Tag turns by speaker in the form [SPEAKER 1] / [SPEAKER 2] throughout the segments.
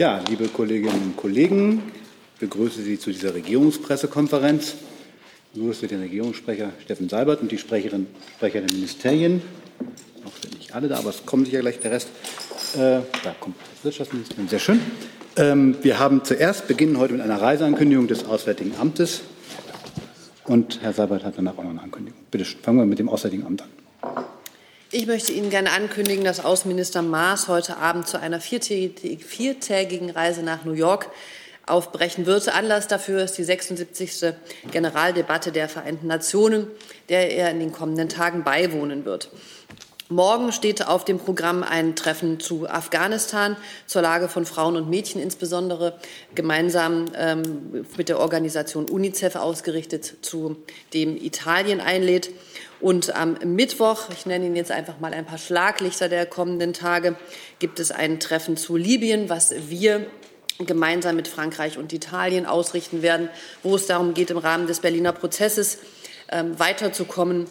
[SPEAKER 1] Ja, liebe Kolleginnen und Kollegen, ich begrüße Sie zu dieser Regierungspressekonferenz. Ich begrüße den Regierungssprecher Steffen Seibert und die Sprecherin, Sprecher der Ministerien. Auch sind nicht alle da, aber es kommt sicher gleich der Rest. Äh, da kommt das Wirtschaftsministerium, sehr schön. Ähm, wir haben zuerst beginnen heute mit einer Reiseankündigung des Auswärtigen Amtes. Und Herr Seibert hat danach auch noch eine Ankündigung. Bitte fangen wir mit dem Auswärtigen Amt an.
[SPEAKER 2] Ich möchte Ihnen gerne ankündigen, dass Außenminister Maas heute Abend zu einer viertägigen Reise nach New York aufbrechen wird. Anlass dafür ist die 76. Generaldebatte der Vereinten Nationen, der er in den kommenden Tagen beiwohnen wird. Morgen steht auf dem Programm ein Treffen zu Afghanistan, zur Lage von Frauen und Mädchen, insbesondere gemeinsam ähm, mit der Organisation UNICEF ausgerichtet, zu dem Italien einlädt. Und am Mittwoch, ich nenne Ihnen jetzt einfach mal ein paar Schlaglichter der kommenden Tage, gibt es ein Treffen zu Libyen, was wir gemeinsam mit Frankreich und Italien ausrichten werden, wo es darum geht, im Rahmen des Berliner Prozesses ähm, weiterzukommen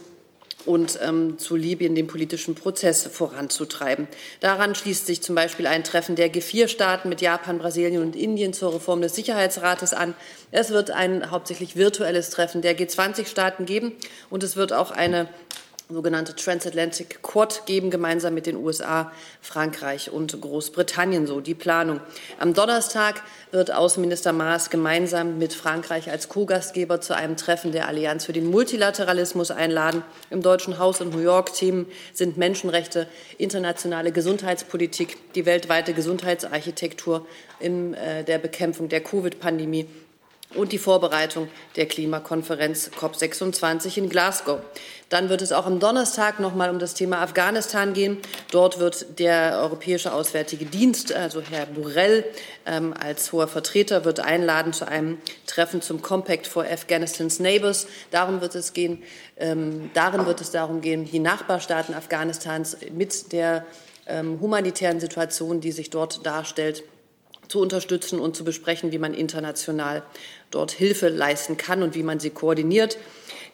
[SPEAKER 2] und ähm, zu Libyen den politischen Prozess voranzutreiben. Daran schließt sich zum Beispiel ein Treffen der G4-Staaten mit Japan, Brasilien und Indien zur Reform des Sicherheitsrates an. Es wird ein hauptsächlich virtuelles Treffen der G20-Staaten geben und es wird auch eine sogenannte Transatlantic Quad geben, gemeinsam mit den USA, Frankreich und Großbritannien, so die Planung. Am Donnerstag wird Außenminister Maas gemeinsam mit Frankreich als Co-Gastgeber zu einem Treffen der Allianz für den Multilateralismus einladen. Im Deutschen Haus in New York Themen sind Menschenrechte, internationale Gesundheitspolitik, die weltweite Gesundheitsarchitektur in äh, der Bekämpfung der Covid-Pandemie und die Vorbereitung der Klimakonferenz COP26 in Glasgow. Dann wird es auch am Donnerstag noch mal um das Thema Afghanistan gehen. Dort wird der Europäische Auswärtige Dienst, also Herr Borrell ähm, als hoher Vertreter, wird einladen zu einem Treffen zum Compact for Afghanistan's Neighbors. Darum wird es gehen, ähm, darin wird es darum gehen, die Nachbarstaaten Afghanistans mit der ähm, humanitären Situation, die sich dort darstellt, zu unterstützen und zu besprechen, wie man international dort Hilfe leisten kann und wie man sie koordiniert.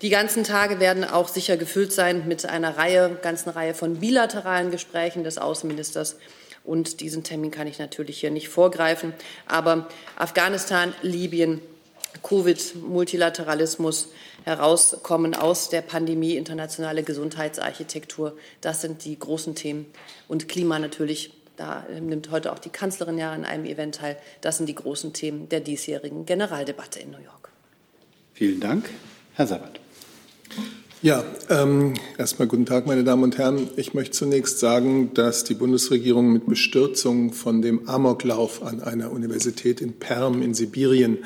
[SPEAKER 2] Die ganzen Tage werden auch sicher gefüllt sein mit einer Reihe, ganzen Reihe von bilateralen Gesprächen des Außenministers. Und diesen Termin kann ich natürlich hier nicht vorgreifen. Aber Afghanistan, Libyen, Covid, Multilateralismus, herauskommen aus der Pandemie, internationale Gesundheitsarchitektur, das sind die großen Themen. Und Klima natürlich da nimmt heute auch die Kanzlerin ja an einem Event teil. Das sind die großen Themen der diesjährigen Generaldebatte in New York.
[SPEAKER 1] Vielen Dank. Herr Sabat.
[SPEAKER 3] Ja, ähm, erstmal guten Tag, meine Damen und Herren. Ich möchte zunächst sagen, dass die Bundesregierung mit Bestürzung von dem Amoklauf an einer Universität in Perm in Sibirien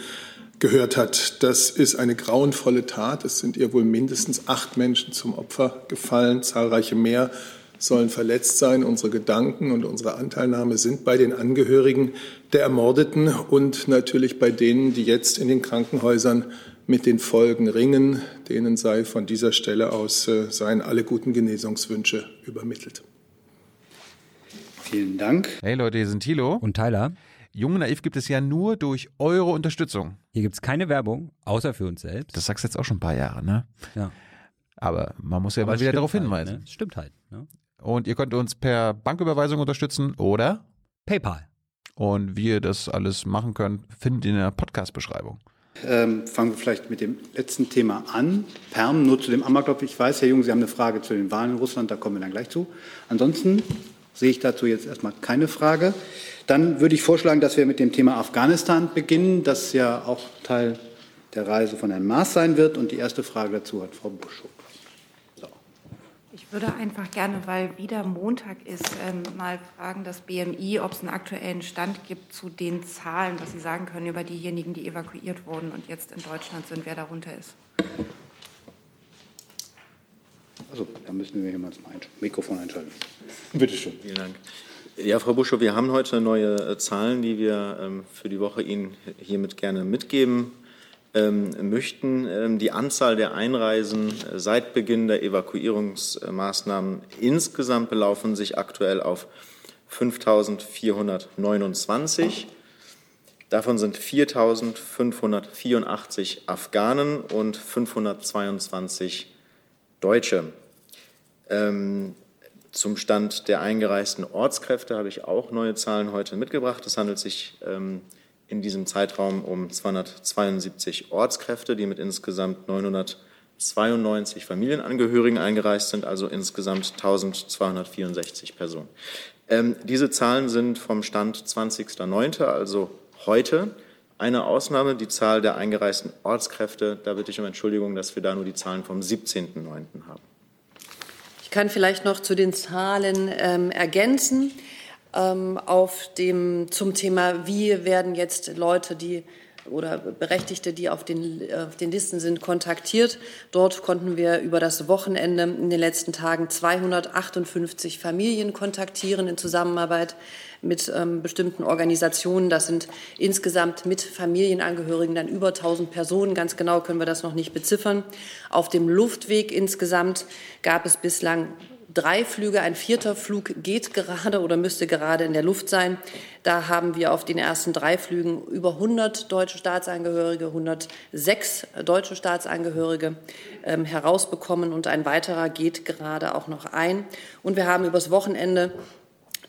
[SPEAKER 3] gehört hat. Das ist eine grauenvolle Tat. Es sind ihr wohl mindestens acht Menschen zum Opfer gefallen, zahlreiche mehr sollen verletzt sein. Unsere Gedanken und unsere Anteilnahme sind bei den Angehörigen der Ermordeten und natürlich bei denen, die jetzt in den Krankenhäusern mit den Folgen ringen. Denen sei von dieser Stelle aus äh, seien alle guten Genesungswünsche übermittelt.
[SPEAKER 1] Vielen Dank.
[SPEAKER 4] Hey Leute, hier sind Thilo
[SPEAKER 5] und Tyler.
[SPEAKER 4] Jung und Naiv gibt es ja nur durch eure Unterstützung.
[SPEAKER 5] Hier gibt es keine Werbung, außer für uns selbst.
[SPEAKER 4] Das sagst du jetzt auch schon ein paar Jahre, ne?
[SPEAKER 5] Ja.
[SPEAKER 4] Aber man muss ja Aber mal wieder darauf
[SPEAKER 5] halt,
[SPEAKER 4] hinweisen.
[SPEAKER 5] Ne? Stimmt halt. Ne?
[SPEAKER 4] Und ihr könnt uns per Banküberweisung unterstützen oder
[SPEAKER 5] PayPal.
[SPEAKER 4] Und wie ihr das alles machen könnt, findet ihr in der Podcast-Beschreibung.
[SPEAKER 1] Ähm, fangen wir vielleicht mit dem letzten Thema an. Perm, nur zu dem Amoklauf. Ich weiß, Herr Jung, Sie haben eine Frage zu den Wahlen in Russland, da kommen wir dann gleich zu. Ansonsten sehe ich dazu jetzt erstmal keine Frage. Dann würde ich vorschlagen, dass wir mit dem Thema Afghanistan beginnen, das ja auch Teil der Reise von Herrn Maas sein wird. Und die erste Frage dazu hat Frau Buschow.
[SPEAKER 6] Ich würde einfach gerne, weil wieder Montag ist, ähm, mal fragen das BMI, ob es einen aktuellen Stand gibt zu den Zahlen, was Sie sagen können über diejenigen, die evakuiert wurden und jetzt in Deutschland sind, wer darunter ist.
[SPEAKER 1] Also, da müssen wir hier mal das Mikrofon einschalten. Bitte schön.
[SPEAKER 7] Vielen Dank. Ja, Frau Buschow, wir haben heute neue äh, Zahlen, die wir ähm, für die Woche Ihnen hiermit gerne mitgeben ähm, möchten. Ähm, die Anzahl der Einreisen äh, seit Beginn der Evakuierungsmaßnahmen insgesamt belaufen sich aktuell auf 5.429. Davon sind 4.584 Afghanen und 522 Deutsche. Ähm, Zum Stand der eingereisten Ortskräfte habe ich auch neue Zahlen heute mitgebracht. Es handelt sich ähm, in diesem Zeitraum um 272 Ortskräfte, die mit insgesamt 992 Familienangehörigen eingereist sind, also insgesamt 1264 Personen. Ähm, diese Zahlen sind vom Stand 20.09., also heute. Eine Ausnahme, die Zahl der eingereisten Ortskräfte. Da bitte ich um Entschuldigung, dass wir da nur die Zahlen vom 17.09. haben.
[SPEAKER 2] Ich kann vielleicht noch zu den Zahlen ähm, ergänzen. Ähm, auf dem, zum Thema, wie werden jetzt Leute, die oder Berechtigte, die auf den, auf den Listen sind, kontaktiert. Dort konnten wir über das Wochenende in den letzten Tagen 258 Familien kontaktieren in Zusammenarbeit mit ähm, bestimmten Organisationen. Das sind insgesamt mit Familienangehörigen dann über 1000 Personen. Ganz genau können wir das noch nicht beziffern. Auf dem Luftweg insgesamt gab es bislang drei Flüge. Ein vierter Flug geht gerade oder müsste gerade in der Luft sein. Da haben wir auf den ersten drei Flügen über 100 deutsche Staatsangehörige, 106 deutsche Staatsangehörige ähm, herausbekommen und ein weiterer geht gerade auch noch ein. Und wir haben übers Wochenende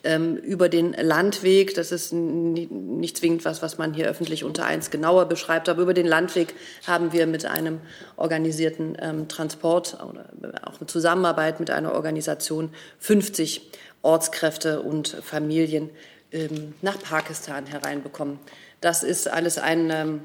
[SPEAKER 2] ähm, über den Landweg. Das ist nicht zwingend was, was man hier öffentlich unter eins genauer beschreibt, aber über den Landweg haben wir mit einem organisierten ähm, Transport oder auch in Zusammenarbeit mit einer Organisation 50 Ortskräfte und Familien ähm, nach Pakistan hereinbekommen. Das ist alles ein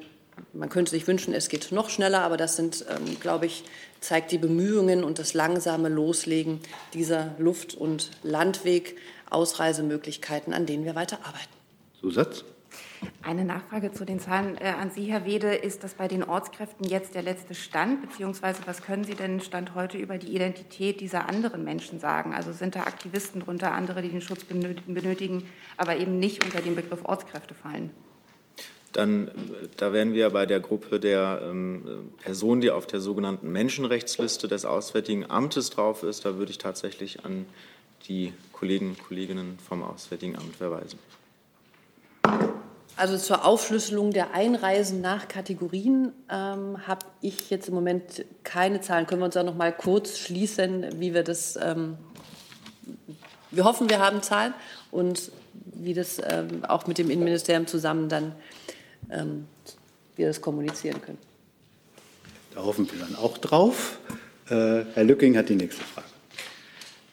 [SPEAKER 2] man könnte sich wünschen, es geht noch schneller, aber das sind, ähm, glaube ich, zeigt die Bemühungen und das langsame Loslegen dieser Luft- und Landweg Ausreisemöglichkeiten, an denen wir weiter arbeiten.
[SPEAKER 1] Zusatz?
[SPEAKER 6] Eine Nachfrage zu den Zahlen äh, an Sie, Herr Wede. Ist das bei den Ortskräften jetzt der letzte Stand? Beziehungsweise was können Sie denn Stand heute über die Identität dieser anderen Menschen sagen? Also sind da Aktivisten drunter, andere, die den Schutz benötigen, aber eben nicht unter den Begriff Ortskräfte fallen?
[SPEAKER 7] Dann, da wären wir bei der Gruppe der ähm, Personen, die auf der sogenannten Menschenrechtsliste des Auswärtigen Amtes drauf ist. Da würde ich tatsächlich an die Kollegen und Kolleginnen vom Auswärtigen Amt verweisen.
[SPEAKER 2] Also zur Aufschlüsselung der Einreisen nach Kategorien ähm, habe ich jetzt im Moment keine Zahlen. Können wir uns da noch mal kurz schließen, wie wir das, ähm, wir hoffen, wir haben Zahlen und wie das ähm, auch mit dem Innenministerium zusammen dann ähm, wir das kommunizieren können.
[SPEAKER 1] Da hoffen wir dann auch drauf. Äh, Herr Lücking hat die nächste Frage.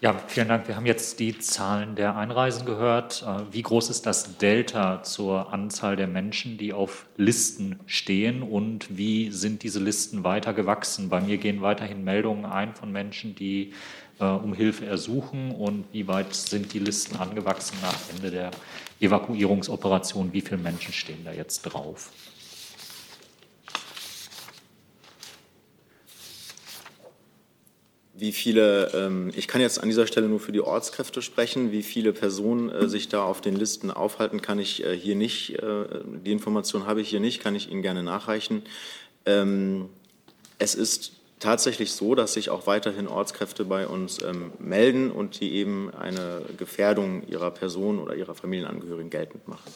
[SPEAKER 8] Ja, vielen Dank. Wir haben jetzt die Zahlen der Einreisen gehört. Äh, wie groß ist das Delta zur Anzahl der Menschen, die auf Listen stehen und wie sind diese Listen weiter gewachsen? Bei mir gehen weiterhin Meldungen ein von Menschen, die äh, um Hilfe ersuchen und wie weit sind die Listen angewachsen nach Ende der Evakuierungsoperation? Wie viele Menschen stehen da jetzt drauf?
[SPEAKER 7] Wie viele, ähm, ich kann jetzt an dieser Stelle nur für die Ortskräfte sprechen, wie viele Personen äh, sich da auf den Listen aufhalten, kann ich äh, hier nicht, äh, die Information habe ich hier nicht, kann ich Ihnen gerne nachreichen. Ähm, es ist tatsächlich so, dass sich auch weiterhin Ortskräfte bei uns ähm, melden und die eben eine Gefährdung ihrer Person oder ihrer Familienangehörigen geltend machen.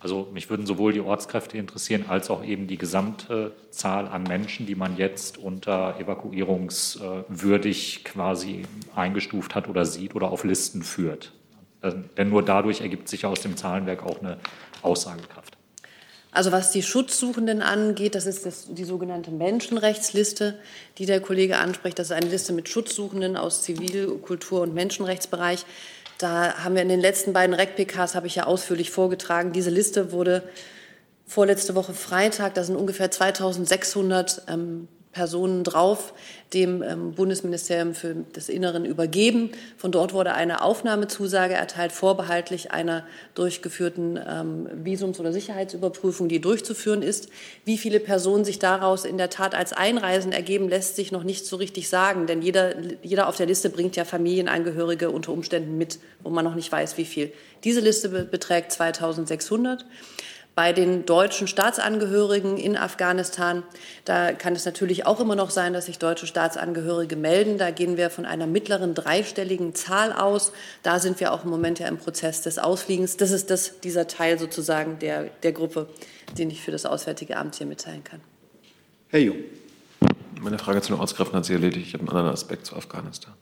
[SPEAKER 8] Also mich würden sowohl die Ortskräfte interessieren, als auch eben die gesamte Zahl an Menschen, die man jetzt unter evakuierungswürdig quasi eingestuft hat oder sieht oder auf Listen führt. Denn nur dadurch ergibt sich aus dem Zahlenwerk auch eine Aussagekraft.
[SPEAKER 2] Also was die Schutzsuchenden angeht, das ist das, die sogenannte Menschenrechtsliste, die der Kollege anspricht. Das ist eine Liste mit Schutzsuchenden aus Zivil-, Kultur- und Menschenrechtsbereich. Da haben wir in den letzten beiden REC-PKs, habe ich ja ausführlich vorgetragen, diese Liste wurde vorletzte Woche Freitag, da sind ungefähr 2600 ähm, Personen drauf, dem ähm, Bundesministerium für das Inneren übergeben. Von dort wurde eine Aufnahmezusage erteilt, vorbehaltlich einer durchgeführten ähm, Visums- oder Sicherheitsüberprüfung, die durchzuführen ist. Wie viele Personen sich daraus in der Tat als Einreisen ergeben, lässt sich noch nicht so richtig sagen, denn jeder, jeder auf der Liste bringt ja Familienangehörige unter Umständen mit, wo man noch nicht weiß, wie viel. Diese Liste beträgt 2600. Bei den deutschen Staatsangehörigen in Afghanistan, da kann es natürlich auch immer noch sein, dass sich deutsche Staatsangehörige melden. Da gehen wir von einer mittleren dreistelligen Zahl aus. Da sind wir auch im Moment ja im Prozess des Ausfliegens. Das ist das, dieser Teil sozusagen der, der Gruppe, den ich für das Auswärtige Amt hier mitteilen kann.
[SPEAKER 1] Herr Jung.
[SPEAKER 9] Meine Frage zu den Ortskräften hat sich erledigt. Ich habe einen anderen Aspekt zu Afghanistan.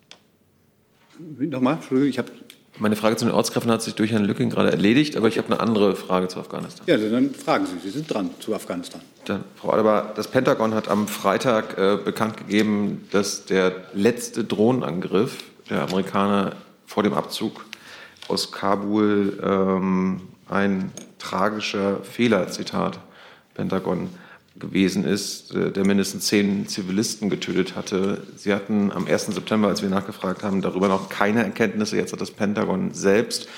[SPEAKER 1] Nochmal, Entschuldigung, ich habe.
[SPEAKER 9] Meine Frage zu den Ortskräften hat sich durch Herrn Lücking gerade erledigt, aber ich habe eine andere Frage zu Afghanistan.
[SPEAKER 1] Ja, dann fragen Sie, Sie sind dran zu Afghanistan.
[SPEAKER 9] Dann, Frau Adebar, das Pentagon hat am Freitag äh, bekannt gegeben, dass der letzte Drohnenangriff der Amerikaner vor dem Abzug aus Kabul ähm, ein tragischer Fehler, Zitat Pentagon, gewesen ist, äh, der mindestens zehn Zivilisten getötet hatte. Sie hatten am 1. September, als wir nachgefragt haben, darüber noch keine Erkenntnisse. Jetzt hat das Pentagon selbst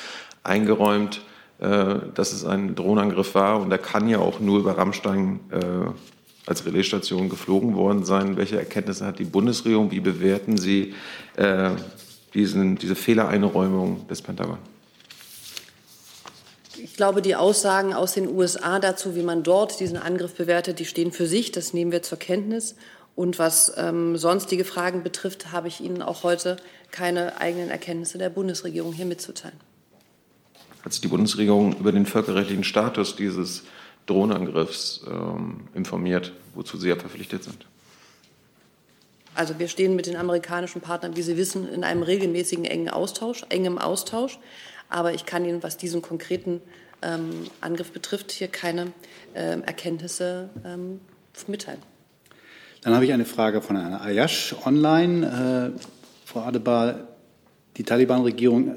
[SPEAKER 9] eingeräumt, äh, dass es ein Drohnenangriff war. Und er kann ja auch nur über Rammstein äh, als Relaisstation geflogen worden sein. Welche Erkenntnisse hat die Bundesregierung? Wie bewerten Sie diesen, diese Fehlereinräumung des Pentagon?
[SPEAKER 2] Ich glaube, die Aussagen aus den USA dazu, wie man dort diesen Angriff bewertet, die stehen für sich. Das nehmen wir zur Kenntnis. Und was ähm, sonstige Fragen betrifft, habe ich Ihnen auch heute keine eigenen Erkenntnisse der Bundesregierung hier mitzuteilen.
[SPEAKER 9] Hat sich die Bundesregierung über den völkerrechtlichen Status dieses Drohnenangriffs ähm, informiert, wozu Sie ja verpflichtet sind?
[SPEAKER 2] Also wir stehen mit den amerikanischen Partnern, wie Sie wissen, in einem regelmäßigen engen Austausch, engem Austausch. Aber ich kann Ihnen, was diesen konkreten ähm, Angriff betrifft, hier keine ähm, Erkenntnisse ähm, mitteilen.
[SPEAKER 1] Dann habe ich eine Frage von einer Ayash online. Äh, Frau Adebar, die Taliban-Regierung äh,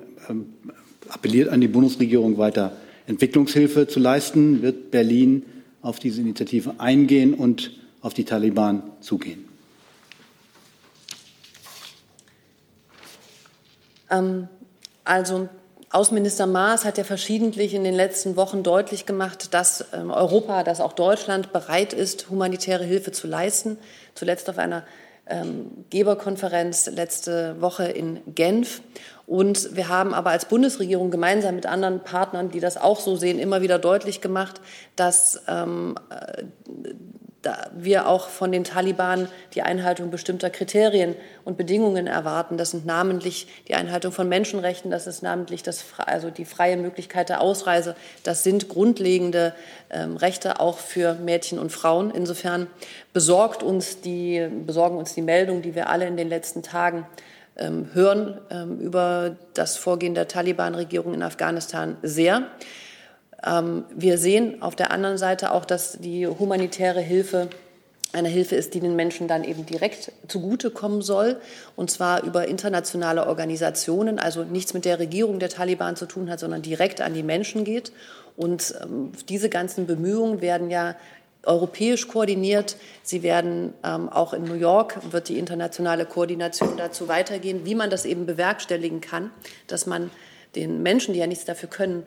[SPEAKER 1] appelliert an die Bundesregierung, weiter Entwicklungshilfe zu leisten. Wird Berlin auf diese Initiative eingehen und auf die Taliban zugehen?
[SPEAKER 2] Ähm, also Außenminister Maas hat ja verschiedentlich in den letzten Wochen deutlich gemacht, dass ähm, Europa, dass auch Deutschland bereit ist, humanitäre Hilfe zu leisten. Zuletzt auf einer ähm, Geberkonferenz letzte Woche in Genf. Und wir haben aber als Bundesregierung gemeinsam mit anderen Partnern, die das auch so sehen, immer wieder deutlich gemacht, dass ähm, äh, wir auch von den Taliban die Einhaltung bestimmter Kriterien und Bedingungen erwarten. Das sind namentlich die Einhaltung von Menschenrechten, das ist namentlich das, also die freie Möglichkeit der Ausreise. Das sind grundlegende ähm, Rechte auch für Mädchen und Frauen. Insofern besorgt uns die, besorgen uns die Meldungen, die wir alle in den letzten Tagen ähm, hören ähm, über das Vorgehen der Taliban-Regierung in Afghanistan sehr. Ähm, wir sehen auf der anderen Seite auch, dass die humanitäre Hilfe eine Hilfe ist, die den Menschen dann eben direkt zugutekommen soll, und zwar über internationale Organisationen, also nichts mit der Regierung der Taliban zu tun hat, sondern direkt an die Menschen geht. Und ähm, diese ganzen Bemühungen werden ja europäisch koordiniert. Sie werden ähm, auch in New York wird die internationale Koordination dazu weitergehen, wie man das eben bewerkstelligen kann, dass man den Menschen, die ja nichts dafür können,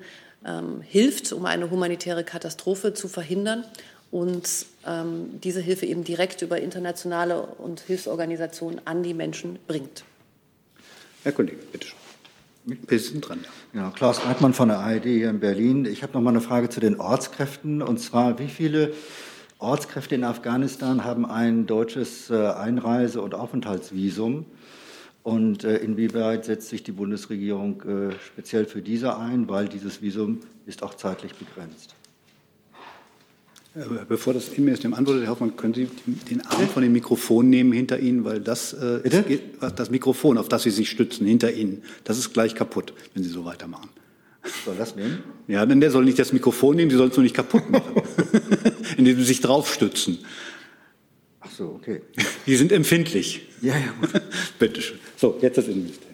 [SPEAKER 2] ähm, hilft, um eine humanitäre Katastrophe zu verhindern und ähm, diese Hilfe eben direkt über internationale und Hilfsorganisationen an die Menschen bringt.
[SPEAKER 1] Herr Kollege, bitte schön. Wir sind dran.
[SPEAKER 10] Ja. ja, Klaus Reitmann von der ARD hier in Berlin. Ich habe noch mal eine Frage zu den Ortskräften. Und zwar, wie viele Ortskräfte in Afghanistan haben ein deutsches äh, Einreise- und Aufenthaltsvisum? Und äh, inwieweit setzt sich die Bundesregierung äh, speziell für diese ein, weil dieses Visum ist auch zeitlich begrenzt?
[SPEAKER 1] Äh, bevor das Innenministerium antwortet, Herr Hoffmann, können Sie den Arm von dem Mikrofon nehmen hinter Ihnen, weil das, äh, ist, das Mikrofon, auf das Sie sich stützen, hinter Ihnen, das ist gleich kaputt, wenn Sie so weitermachen.
[SPEAKER 10] Soll das nehmen?
[SPEAKER 1] Ja, denn der soll nicht das Mikrofon nehmen, Sie sollen es nur nicht kaputt machen, indem Sie sich draufstützen.
[SPEAKER 10] Ach so, okay.
[SPEAKER 1] Die sind empfindlich.
[SPEAKER 10] Ja, ja.
[SPEAKER 1] Bitte schön. So, jetzt das Innenministerium.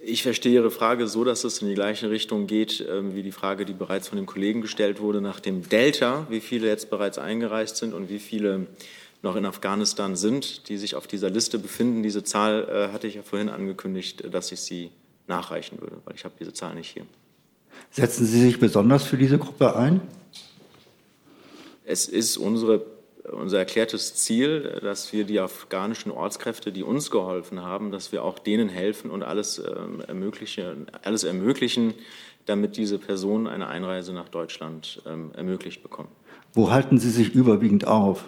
[SPEAKER 7] Ich verstehe Ihre Frage so, dass es in die gleiche Richtung geht ähm, wie die Frage, die bereits von dem Kollegen gestellt wurde, nach dem Delta, wie viele jetzt bereits eingereist sind und wie viele noch in Afghanistan sind, die sich auf dieser Liste befinden. Diese Zahl äh, hatte ich ja vorhin angekündigt, dass ich sie nachreichen würde, weil ich habe diese Zahl nicht hier.
[SPEAKER 10] Setzen Sie sich besonders für diese Gruppe ein?
[SPEAKER 7] Es ist unsere unser erklärtes Ziel, dass wir die afghanischen Ortskräfte, die uns geholfen haben, dass wir auch denen helfen und alles, ähm, ermöglichen, alles ermöglichen, damit diese Personen eine Einreise nach Deutschland ähm, ermöglicht bekommen.
[SPEAKER 10] Wo halten Sie sich überwiegend auf?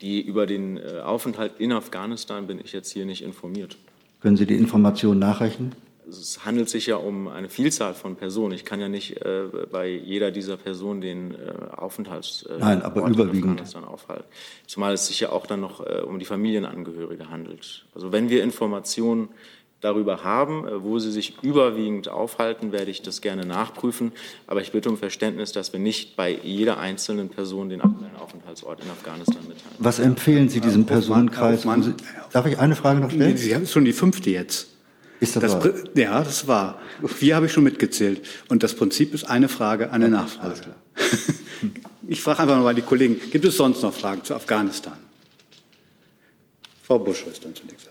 [SPEAKER 7] Die, über den äh, Aufenthalt in Afghanistan bin ich jetzt hier nicht informiert.
[SPEAKER 10] Können Sie die Informationen nachreichen?
[SPEAKER 7] Es handelt sich ja um eine Vielzahl von Personen. Ich kann ja nicht äh, bei jeder dieser Personen den äh, Aufenthalts
[SPEAKER 10] äh, Nein, aber überwiegend
[SPEAKER 7] aufhalten. Zumal es sich ja auch dann noch äh, um die Familienangehörige handelt. Also wenn wir Informationen darüber haben. Äh, wo sie sich überwiegend aufhalten, werde ich das gerne nachprüfen. Aber ich bitte um Verständnis, dass wir nicht bei jeder einzelnen Person den aktuellen Aufenthaltsort in Afghanistan mitteilen.
[SPEAKER 10] Was empfehlen Sie diesem Personenkreis? Darf ich eine Frage noch stellen?
[SPEAKER 1] Sie haben schon die fünfte jetzt.
[SPEAKER 10] Ist das,
[SPEAKER 1] das Ja, das war. Vier habe ich schon mitgezählt. Und das Prinzip ist eine Frage, eine Nachfrage. Ich frage einfach mal die Kollegen, gibt es sonst noch Fragen zu Afghanistan? Frau Busch ist dann zunächst.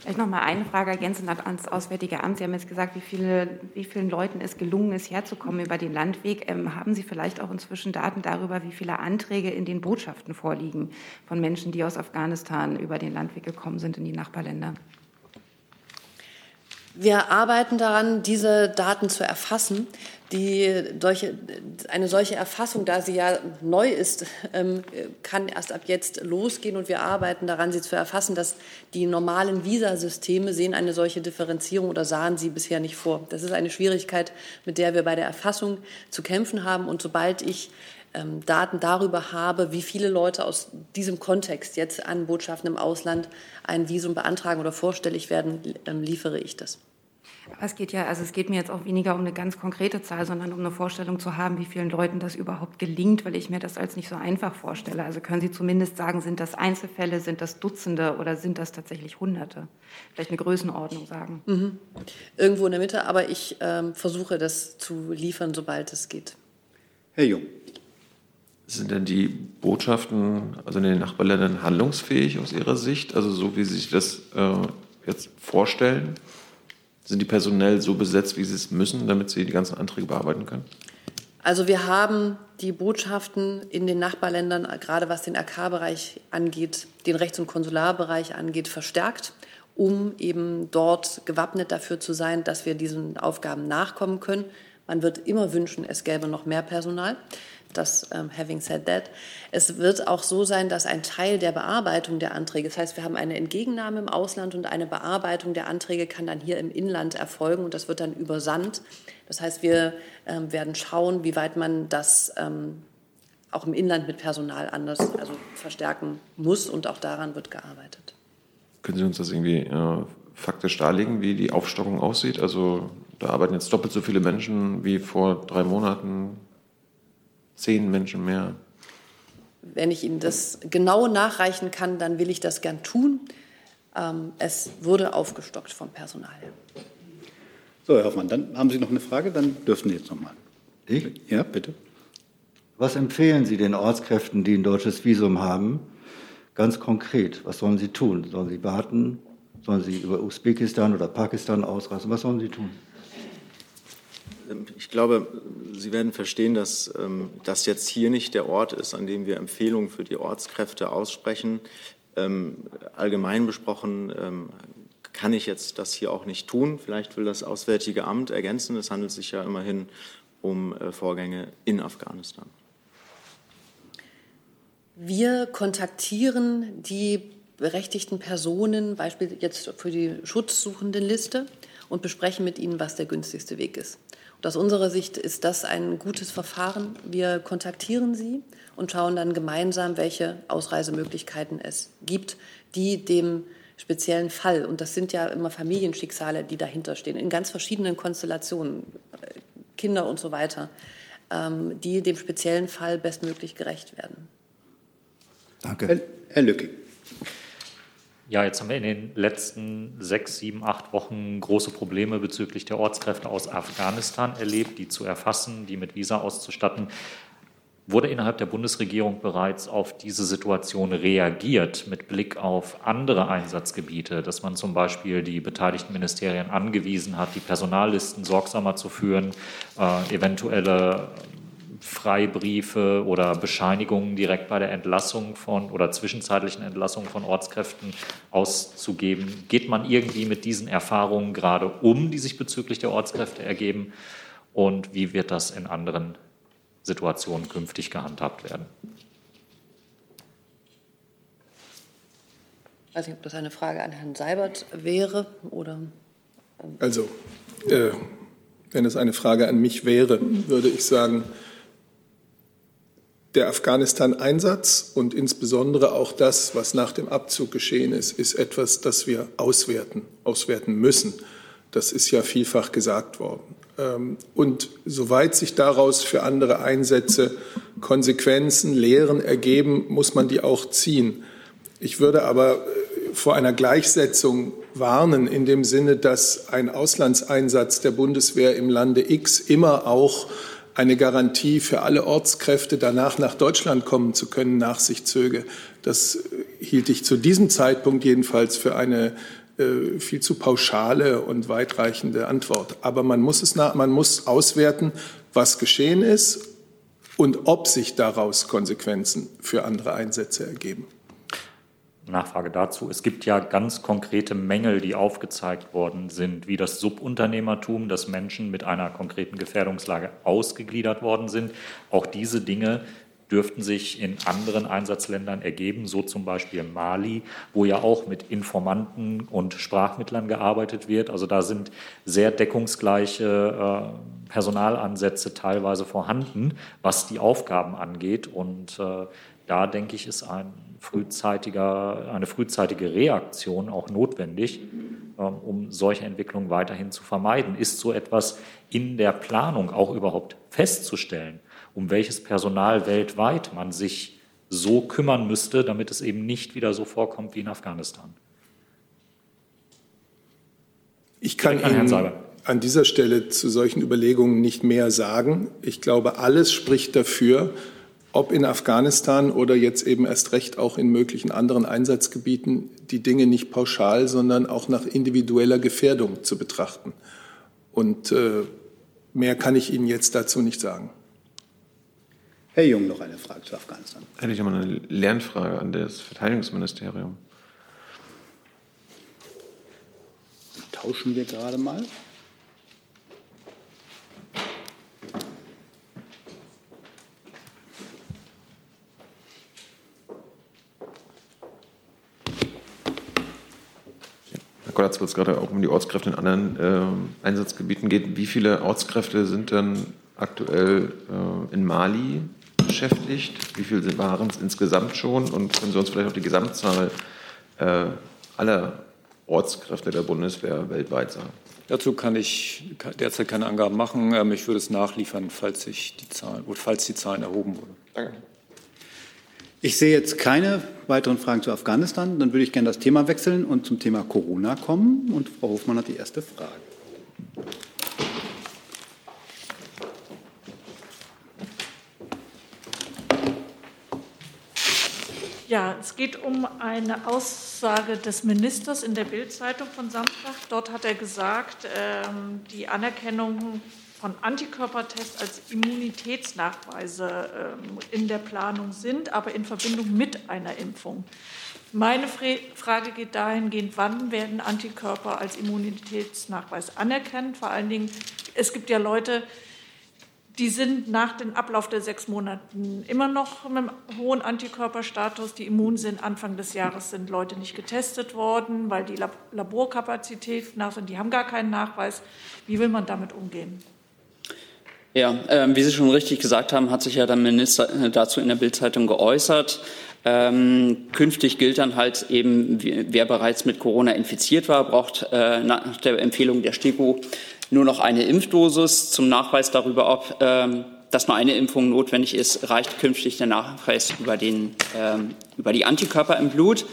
[SPEAKER 6] Vielleicht noch mal eine Frage ergänzend ans Auswärtige Amt. Sie haben jetzt gesagt, wie, viele, wie vielen Leuten es gelungen ist, herzukommen über den Landweg. Ähm, haben Sie vielleicht auch inzwischen Daten darüber, wie viele Anträge in den Botschaften vorliegen von Menschen, die aus Afghanistan über den Landweg gekommen sind in die Nachbarländer?
[SPEAKER 2] Wir arbeiten daran, diese Daten zu erfassen. Die, solche, eine solche Erfassung, da sie ja neu ist, ähm, kann erst ab jetzt losgehen und wir arbeiten daran, sie zu erfassen, dass die normalen Visasysteme sehen eine solche Differenzierung oder sahen sie bisher nicht vor. Das ist eine Schwierigkeit, mit der wir bei der Erfassung zu kämpfen haben und sobald ich ähm, Daten darüber habe, wie viele Leute aus diesem Kontext jetzt an Botschaften im Ausland ein Visum beantragen oder vorstellig werden, ähm, liefere ich das.
[SPEAKER 6] Aber es geht ja, also es geht mir jetzt auch weniger um eine ganz konkrete Zahl, sondern um eine Vorstellung zu haben, wie vielen Leuten das überhaupt gelingt, weil ich mir das als nicht so einfach vorstelle. Also können Sie zumindest sagen, sind das Einzelfälle, sind das Dutzende oder sind das tatsächlich Hunderte? Vielleicht eine Größenordnung sagen.
[SPEAKER 2] Mhm. Irgendwo in der Mitte, aber ich ähm, versuche das zu liefern, sobald es geht.
[SPEAKER 1] Herr Jung.
[SPEAKER 9] Sind denn die Botschaften, also in den Nachbarländern, handlungsfähig aus Ihrer Sicht? Also so, wie Sie sich das äh, jetzt vorstellen? Sind die personell so besetzt, wie sie es müssen, damit sie die ganzen Anträge bearbeiten können?
[SPEAKER 2] Also wir haben die Botschaften in den Nachbarländern, gerade was den AK-Bereich angeht, den Rechts- und Konsularbereich angeht, verstärkt, um eben dort gewappnet dafür zu sein, dass wir diesen Aufgaben nachkommen können. Man wird immer wünschen, es gäbe noch mehr Personal das ähm, having said that. Es wird auch so sein, dass ein Teil der Bearbeitung der Anträge, das heißt, wir haben eine Entgegennahme im Ausland und eine Bearbeitung der Anträge kann dann hier im Inland erfolgen und das wird dann übersandt. Das heißt, wir ähm, werden schauen, wie weit man das ähm, auch im Inland mit Personal anders also verstärken muss und auch daran wird gearbeitet.
[SPEAKER 9] Können Sie uns das irgendwie äh, faktisch darlegen, wie die Aufstockung aussieht? Also da arbeiten jetzt doppelt so viele Menschen wie vor drei Monaten zehn Menschen mehr.
[SPEAKER 2] Wenn ich Ihnen das genau nachreichen kann, dann will ich das gern tun. Ähm, es wurde aufgestockt vom Personal.
[SPEAKER 1] So, Herr Hoffmann, dann haben Sie noch eine Frage, dann dürfen Sie jetzt noch mal.
[SPEAKER 10] Ich?
[SPEAKER 1] Ja, bitte.
[SPEAKER 10] Was empfehlen Sie den Ortskräften, die ein deutsches Visum haben, ganz konkret? Was sollen sie tun? Sollen sie warten? Sollen sie über Usbekistan oder Pakistan ausreisen? Was sollen sie tun?
[SPEAKER 7] Ähm, ich glaube, Sie werden verstehen, dass ähm, das jetzt hier nicht der Ort ist, an dem wir Empfehlungen für die Ortskräfte aussprechen. Ähm, allgemein besprochen kann ich jetzt das hier auch nicht tun. Vielleicht will das Auswärtige Amt ergänzen. Es handelt sich ja immerhin um äh, Vorgänge in Afghanistan.
[SPEAKER 2] Wir kontaktieren die berechtigten Personen, beispielsweise jetzt für die schutzsuchenden Liste, und besprechen mit ihnen, was der günstigste Weg ist. Und aus unserer Sicht ist das ein gutes Verfahren. Wir kontaktieren sie und schauen dann gemeinsam, welche Ausreisemöglichkeiten es gibt, die dem speziellen Fall, und das sind ja immer Familienschicksale, die dahinter stehen, in ganz verschiedenen Konstellationen, Kinder und so weiter, ähm, die dem speziellen Fall bestmöglich gerecht werden.
[SPEAKER 1] Danke. Herr Lücking.
[SPEAKER 8] Ja, jetzt haben wir in den letzten sechs, sieben, acht Wochen große Probleme bezüglich der Ortskräfte aus Afghanistan erlebt, die zu erfassen, die mit Visa auszustatten. Wurde innerhalb der Bundesregierung bereits auf diese Situation reagiert mit Blick auf andere Einsatzgebiete, dass man zum Beispiel die beteiligten Ministerien angewiesen hat, die Personallisten sorgsamer zu führen, äh, eventuelle Freibriefe oder Bescheinigungen direkt bei der Entlassung von oder zwischenzeitlichen Entlassung von Ortskräften auszugeben. Geht man irgendwie mit diesen Erfahrungen gerade um, die sich bezüglich der Ortskräfte ergeben? Und wie wird das in anderen Situationen künftig gehandhabt werden?
[SPEAKER 2] Ich weiß nicht, ob das eine Frage an Herrn Seibert wäre oder.
[SPEAKER 3] Ähm also, äh, wenn es eine Frage an mich wäre, würde ich sagen, Der Afghanistan-Einsatz und insbesondere auch das, was nach dem Abzug geschehen ist, ist etwas, das wir auswerten, auswerten müssen. Das ist ja vielfach gesagt worden. Ähm, und soweit sich daraus für andere Einsätze Konsequenzen, Lehren ergeben, muss man die auch ziehen. Ich würde aber äh, vor einer Gleichsetzung warnen, in dem Sinne, dass ein Auslandseinsatz der Bundeswehr im Lande X immer auch eine Garantie für alle Ortskräfte, danach nach Deutschland kommen zu können, nach sich zöge. Das hielt ich zu diesem Zeitpunkt jedenfalls für eine äh, viel zu pauschale und weitreichende Antwort. Aber man muss, es nach, man muss auswerten, was geschehen ist und ob sich daraus Konsequenzen für andere Einsätze ergeben.
[SPEAKER 8] Nachfrage dazu. Es gibt ja ganz konkrete Mängel, die aufgezeigt worden sind, wie das Subunternehmertum, dass Menschen mit einer konkreten Gefährdungslage ausgegliedert worden sind. Auch diese Dinge dürften sich in anderen Einsatzländern ergeben, so zum Beispiel Mali, wo ja auch mit Informanten und Sprachmittlern gearbeitet wird. Also da sind sehr deckungsgleiche äh, Personalansätze teilweise vorhanden, was die Aufgaben angeht. Und äh, da denke ich, ist ein frühzeitiger, eine frühzeitige Reaktion auch notwendig, ähm, um solche Entwicklungen weiterhin zu vermeiden. Ist so etwas in der Planung auch überhaupt festzustellen, um welches Personal weltweit man sich so kümmern müsste, damit es eben nicht wieder so vorkommt wie in Afghanistan?
[SPEAKER 3] Ich kann Ihnen an dieser Stelle zu solchen Überlegungen nicht mehr sagen. Ich glaube, alles spricht dafür, ob in Afghanistan oder jetzt eben erst recht auch in möglichen anderen Einsatzgebieten, die Dinge nicht pauschal, sondern auch nach individueller Gefährdung zu betrachten. Und äh, mehr kann ich Ihnen jetzt dazu nicht sagen.
[SPEAKER 1] Herr Jung, noch eine Frage zu Afghanistan.
[SPEAKER 9] Hätte ich mal eine Lernfrage an das Verteidigungsministerium.
[SPEAKER 1] Tauschen wir gerade mal.
[SPEAKER 9] Kollatz, wo es gerade auch um die Ortskräfte in anderen äh, Einsatzgebieten geht. Wie viele Ortskräfte sind denn aktuell äh, in Mali beschäftigt? Wie viele waren es insgesamt schon? Und können Sie uns vielleicht auch die Gesamtzahl äh, aller Ortskräfte der Bundeswehr weltweit sagen?
[SPEAKER 11] Dazu kann ich derzeit keine Angaben machen. Ähm, ich würde es nachliefern, falls, sich die Zahlen, falls die Zahlen erhoben wurden.
[SPEAKER 9] Danke.
[SPEAKER 1] Ich sehe jetzt keine weiteren Fragen zu Afghanistan. Dann würde ich gerne das Thema wechseln und zum Thema Corona kommen. Und Frau Hofmann hat die erste Frage.
[SPEAKER 12] Ja, es geht um eine Aussage des Ministers in der Bildzeitung von Samstag. Dort hat er gesagt, ähm, die Anerkennung von Antikörpertests als Immunitätsnachweise ähm, in der Planung sind, aber in Verbindung mit einer Impfung. Meine Frage geht dahingehend, wann werden Antikörper als Immunitätsnachweis anerkannt? Vor allen Dingen, es gibt ja Leute, die sind nach dem Ablauf der sechs Monaten immer noch mit einem hohen Antikörperstatus, die immun sind. Anfang des Jahres sind Leute nicht getestet worden, weil die Laborkapazität nach sind. Die haben gar keinen Nachweis. Wie will man damit umgehen?
[SPEAKER 13] Ja, äh, wie Sie schon richtig gesagt haben, hat sich ja der Minister äh, dazu in der Bildzeitung geäußert. Ähm, künftig gilt dann halt eben, wer bereits mit Corona infiziert war, braucht äh, nach der Empfehlung der STIKO nur noch eine Impfdosis. Zum Nachweis darüber, ob ähm, dass nur eine Impfung notwendig ist, reicht künftig der Nachweis über, den, ähm, über die Antikörper im Blut.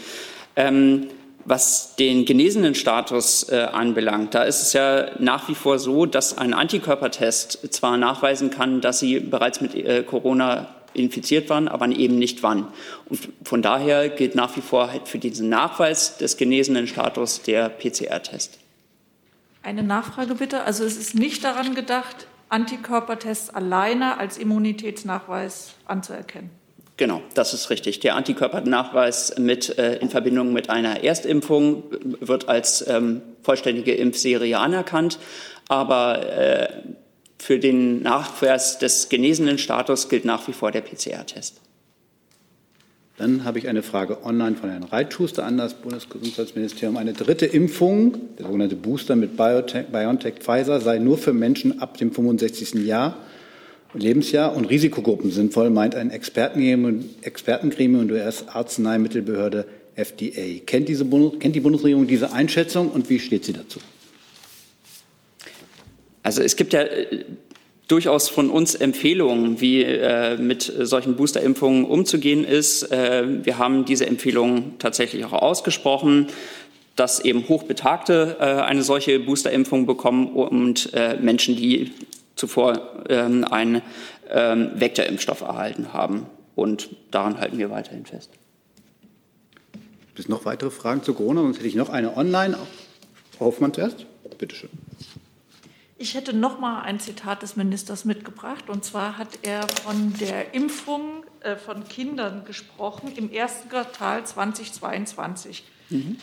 [SPEAKER 13] Ähm, was den genesenen Status äh, anbelangt, da ist es ja nach wie vor so, dass ein Antikörpertest zwar nachweisen kann, dass Sie bereits mit äh, Corona infiziert waren, aber eben nicht wann. Und von daher gilt nach wie vor halt für diesen Nachweis des genesenen Status der PCR-Test.
[SPEAKER 12] Eine Nachfrage bitte. Also es ist nicht daran gedacht, Antikörpertests alleine als Immunitätsnachweis anzuerkennen.
[SPEAKER 13] Genau, das ist richtig. Der Antikörpernachweis mit, äh, in Verbindung mit einer Erstimpfung wird als ähm, vollständige Impfserie anerkannt, aber äh, für den Nachweis des genesenen Status gilt nach wie vor der PCR-Test.
[SPEAKER 1] Dann habe ich eine Frage online von Herrn Reitschuster an das Bundesgesundheitsministerium. Eine dritte Impfung, der sogenannte Booster mit BioNTech, BioNTech Pfizer, sei nur für Menschen ab dem 65. Jahr Lebensjahr und Risikogruppen sinnvoll, meint ein Expertengremium, Expertengremium der US-Arzneimittelbehörde FDA. Kennt, diese kennt die Bundesregierung diese Einschätzung und wie steht sie dazu?
[SPEAKER 13] Also es gibt ja äh, durchaus von uns Empfehlungen, wie äh, mit solchen Boosterimpfungen umzugehen ist. Äh, wir haben diese Empfehlungen tatsächlich auch ausgesprochen, dass eben Hochbetagte äh, eine solche Boosterimpfung bekommen und äh, Menschen, die zuvor ähm, einen ähm, Vektorimpfstoff erhalten haben. Und daran halten wir weiterhin fest.
[SPEAKER 1] Gibt es noch weitere Fragen zu Corona? Sonst hätte ich noch eine online. Frau Hoffmann zuerst. Bitte schön.
[SPEAKER 12] Ich hätte noch mal ein Zitat des Ministers mitgebracht. Und zwar hat er von der Impfung äh, von Kindern gesprochen im ersten Quartal 2022. Mhm.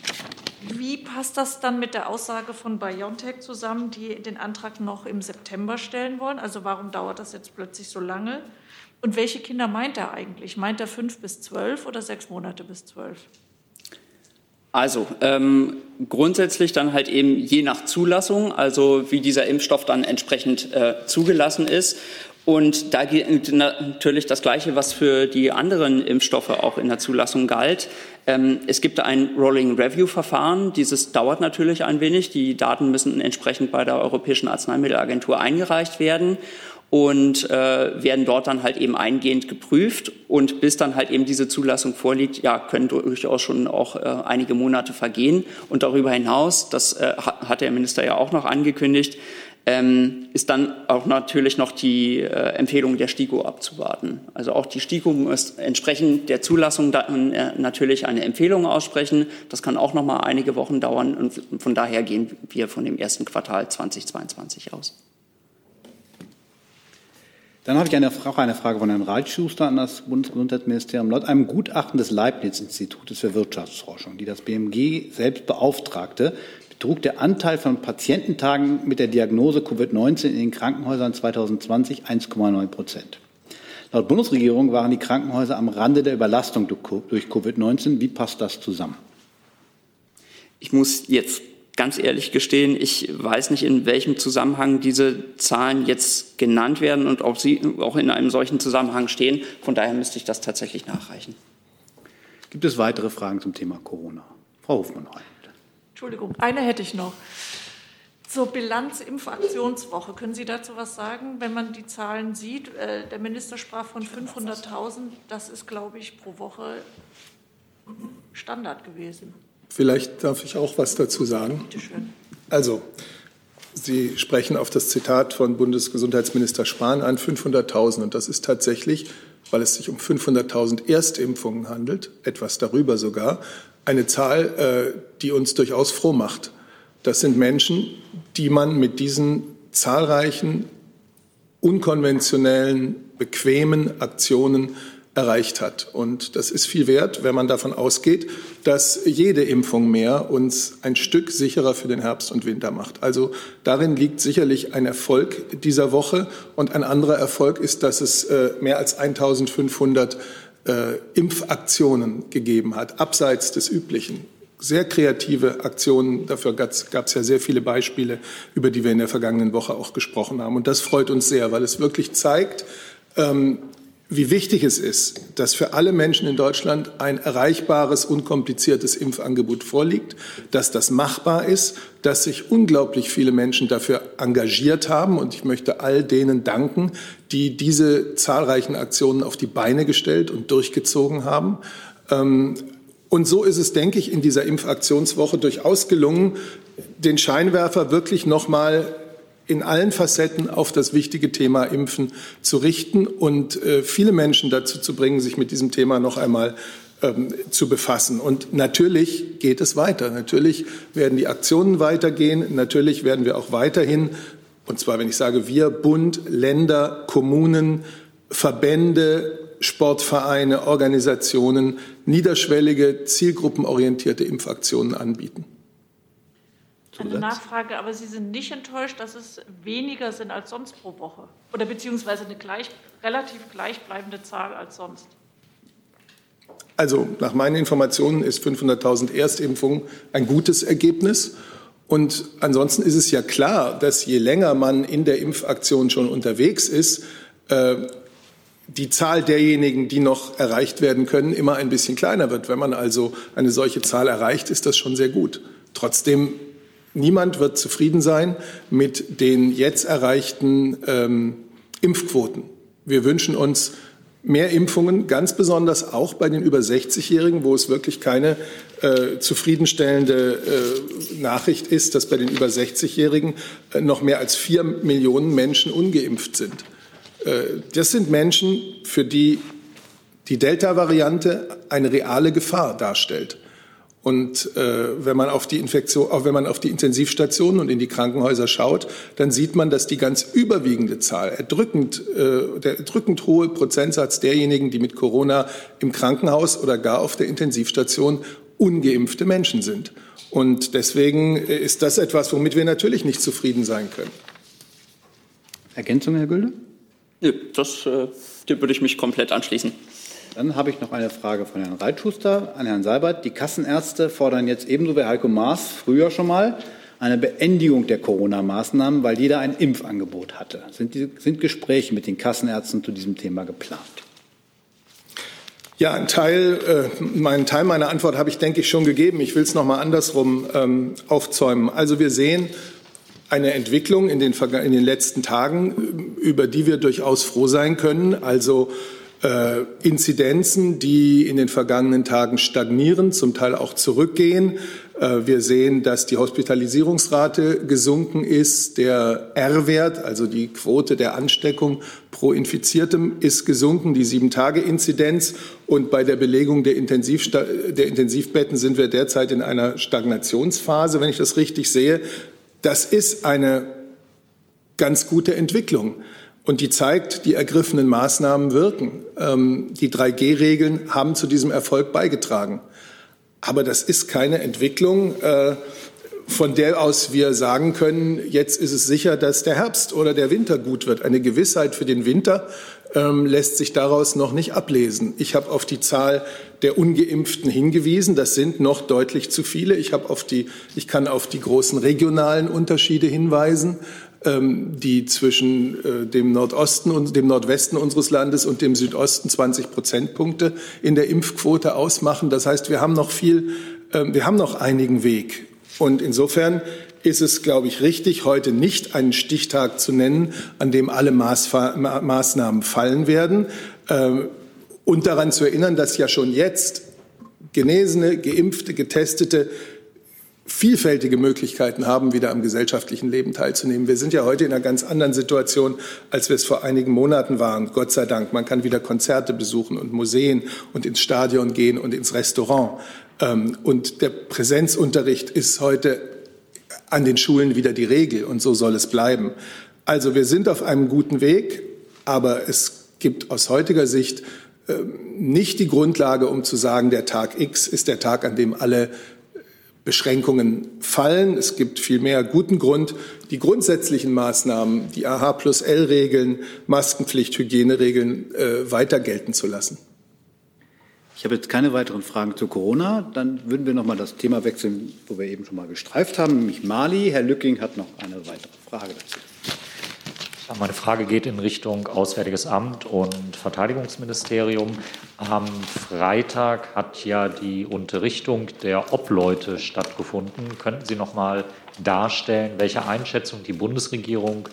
[SPEAKER 12] Wie passt das dann mit der Aussage von BioNTech zusammen, die den Antrag noch im September stellen wollen? Also warum dauert das jetzt plötzlich so lange? Und welche Kinder meint er eigentlich? Meint er fünf bis zwölf oder sechs Monate bis zwölf?
[SPEAKER 13] Also ähm, grundsätzlich dann halt eben je nach Zulassung, also wie dieser Impfstoff dann entsprechend äh, zugelassen ist. Und da gilt natürlich das Gleiche, was für die anderen Impfstoffe auch in der Zulassung galt. Ähm, es gibt ein Rolling Review Verfahren. Dieses dauert natürlich ein wenig. Die Daten müssen entsprechend bei der Europäischen Arzneimittelagentur eingereicht werden und äh, werden dort dann halt eben eingehend geprüft. Und bis dann halt eben diese Zulassung vorliegt, ja, können durchaus schon auch äh, einige Monate vergehen. Und darüber hinaus, das äh, hat der Minister ja auch noch angekündigt, ähm, ist dann auch natürlich noch die äh, Empfehlung der STIKO abzuwarten. Also auch die STIKO muss entsprechend der Zulassung dann äh, natürlich eine Empfehlung aussprechen. Das kann auch noch mal einige Wochen dauern und von daher gehen wir von dem ersten Quartal 2022 aus.
[SPEAKER 1] Dann habe ich eine, auch eine Frage von Herrn Reitschuster an das Bundesgesundheitsministerium. Laut einem Gutachten des Leibniz-Institutes für Wirtschaftsforschung, die das BMG selbst beauftragte, betrug der Anteil von Patiententagen mit der Diagnose Covid-19 in den Krankenhäusern 2020 1,9 Prozent. Laut Bundesregierung waren die Krankenhäuser am Rande der Überlastung durch Covid-19. Wie passt das zusammen?
[SPEAKER 13] Ich muss jetzt ganz ehrlich gestehen, ich weiß nicht, in welchem Zusammenhang diese Zahlen jetzt genannt werden und ob sie auch in einem solchen Zusammenhang stehen. Von daher müsste ich das tatsächlich nachreichen.
[SPEAKER 1] Gibt es weitere Fragen zum Thema Corona? Frau Hofmann.
[SPEAKER 12] Entschuldigung, eine hätte ich noch. Zur Bilanz Impfaktionswoche. Können Sie dazu was sagen? Wenn man die Zahlen sieht, äh, der Minister sprach von 500.000. Das ist, glaube ich, pro Woche Standard gewesen.
[SPEAKER 3] Vielleicht darf ich auch was dazu sagen.
[SPEAKER 12] Bitte schön.
[SPEAKER 3] Also, Sie sprechen auf das Zitat von Bundesgesundheitsminister Spahn an, 500.000. Und das ist tatsächlich, weil es sich um 500.000 Erstimpfungen handelt, etwas darüber sogar, eine Zahl, äh, die uns durchaus froh macht. Das sind Menschen, die man mit diesen zahlreichen, unkonventionellen, bequemen Aktionen erreicht hat. Und das ist viel wert, wenn man davon ausgeht, dass jede Impfung mehr uns ein Stück sicherer für den Herbst und Winter macht. Also darin liegt sicherlich ein Erfolg dieser Woche. Und ein anderer Erfolg ist, dass es äh, mehr als 1500 äh, Impfaktionen gegeben hat, abseits des üblichen sehr kreative Aktionen. Dafür gab es ja sehr viele Beispiele, über die wir in der vergangenen Woche auch gesprochen haben. Und das freut uns sehr, weil es wirklich zeigt, ähm, wie wichtig es ist, dass für alle Menschen in Deutschland ein erreichbares, unkompliziertes Impfangebot vorliegt, dass das machbar ist, dass sich unglaublich viele Menschen dafür engagiert haben. Und ich möchte all denen danken, die diese zahlreichen Aktionen auf die Beine gestellt und durchgezogen haben. Ähm, und so ist es, denke ich, in dieser Impfaktionswoche durchaus gelungen, den Scheinwerfer wirklich noch mal in allen Facetten auf das wichtige Thema Impfen zu richten und äh, viele Menschen dazu zu bringen, sich mit diesem Thema noch einmal ähm, zu befassen. Und natürlich geht es weiter. Natürlich werden die Aktionen weitergehen. Natürlich werden wir auch weiterhin, und zwar, wenn ich sage wir, Bund, Länder, Kommunen, Verbände, Sportvereine, Organisationen, niederschwellige, zielgruppenorientierte Impfaktionen anbieten.
[SPEAKER 12] Eine Nachfrage, aber Sie sind nicht enttäuscht, dass es weniger sind als sonst pro Woche oder beziehungsweise eine gleich, relativ gleichbleibende Zahl als sonst?
[SPEAKER 3] Also nach meinen Informationen ist 500.000 Erstimpfungen ein gutes Ergebnis. Und ansonsten ist es ja klar, dass je länger man in der Impfaktion schon unterwegs ist, äh, die Zahl derjenigen, die noch erreicht werden können, immer ein bisschen kleiner wird. Wenn man also eine solche Zahl erreicht, ist das schon sehr gut. Trotzdem, niemand wird zufrieden sein mit den jetzt erreichten ähm, Impfquoten. Wir wünschen uns mehr Impfungen, ganz besonders auch bei den über 60-Jährigen, wo es wirklich keine äh, zufriedenstellende äh, Nachricht ist, dass bei den über 60-Jährigen äh, noch mehr als vier Millionen Menschen ungeimpft sind. Äh, das sind Menschen, für die die Delta-Variante eine reale Gefahr darstellt. Und äh, wenn man auf die Infektion, auch wenn man auf die Intensivstationen und in die Krankenhäuser schaut, dann sieht man, dass die ganz überwiegende Zahl, erdrückend, äh, der erdrückend hohe Prozentsatz derjenigen, die mit Corona im Krankenhaus oder gar auf der Intensivstation ungeimpfte Menschen sind. Und deswegen ist das etwas, womit wir natürlich nicht zufrieden sein können.
[SPEAKER 1] Ergänzung, Herr Gülde?
[SPEAKER 13] Nö, das, äh, dem würde ich mich komplett anschließen.
[SPEAKER 1] Dann habe ich noch eine Frage von Herrn Reitschuster an Herrn Seibert. Die Kassenärzte fordern jetzt ebenso wie Heiko Maas früher schon mal eine Beendigung der Corona-Maßnahmen, weil jeder ein Impfangebot hatte. Sind, die, sind Gespräche mit den Kassenärzten zu diesem Thema geplant?
[SPEAKER 3] Ja, ein Teil, äh, meinen Teil meiner Antwort habe ich, denke ich, schon gegeben. Ich will es noch mal andersrum ähm, aufzäumen. Also wir sehen eine Entwicklung in den, in den letzten Tagen, über die wir durchaus froh sein können. Also äh, Inzidenzen, die in den vergangenen Tagen stagnieren, zum Teil auch zurückgehen. Äh, wir sehen, dass die Hospitalisierungsrate gesunken ist. Der R-Wert, also die Quote der Ansteckung pro Infiziertem, ist gesunken, die Sieben-Tage-Inzidenz. Und bei der Belegung der, der Intensivbetten sind wir derzeit in einer Stagnationsphase, wenn ich das richtig sehe. Das ist eine ganz gute Entwicklung. Und die zeigt, die ergriffenen Maßnahmen wirken. Ähm, die 3G-Regeln haben zu diesem Erfolg beigetragen. Aber das ist keine Entwicklung, äh, von der aus wir sagen können, jetzt ist es sicher, dass der Herbst oder der Winter gut wird. Eine Gewissheit für den Winter ähm, lässt sich daraus noch nicht ablesen. Ich habe auf die Zahl der ungeimpften hingewiesen. Das sind noch deutlich zu viele. Ich, auf die, ich kann auf die großen regionalen Unterschiede hinweisen. Ähm, die zwischen äh, dem Nordosten und dem Nordwesten unseres Landes und dem Südosten 20 Prozentpunkte in der Impfquote ausmachen. Das heißt, wir haben noch viel, ähm, wir haben noch einigen Weg. Und insofern ist es, glaube ich, richtig, heute nicht einen Stichtag zu nennen, an dem alle Maßnahmen fallen werden. Ähm, und daran zu erinnern, dass ja schon jetzt Genesene, Geimpfte, Getestete vielfältige Möglichkeiten haben, wieder am gesellschaftlichen Leben teilzunehmen. Wir sind ja heute in einer ganz anderen Situation, als wir es vor einigen Monaten waren. Gott sei Dank. Man kann wieder Konzerte besuchen und Museen und ins Stadion gehen und ins Restaurant. Ähm, und der Präsenzunterricht ist heute an den Schulen wieder die Regel und so soll es bleiben. Also wir sind auf einem guten Weg, aber es gibt aus heutiger Sicht ähm, nicht die Grundlage, um zu sagen, der Tag X ist der Tag, an dem alle Beschränkungen fallen. Es gibt vielmehr guten Grund, die grundsätzlichen Maßnahmen, die AH plus L-Regeln, Maskenpflicht, Hygieneregeln äh, weiter gelten zu lassen.
[SPEAKER 1] Ich habe jetzt keine weiteren Fragen zu Corona. Dann würden wir noch mal das Thema wechseln, wo wir eben schon mal gestreift haben, nämlich Mali. Herr Lücking hat noch eine weitere Frage dazu.
[SPEAKER 8] Meine Frage geht in Richtung Auswärtiges Amt und Verteidigungsministerium. Am Freitag hat ja die Unterrichtung der Obleute stattgefunden. Könnten Sie noch mal darstellen, welche Einschätzung die Bundesregierung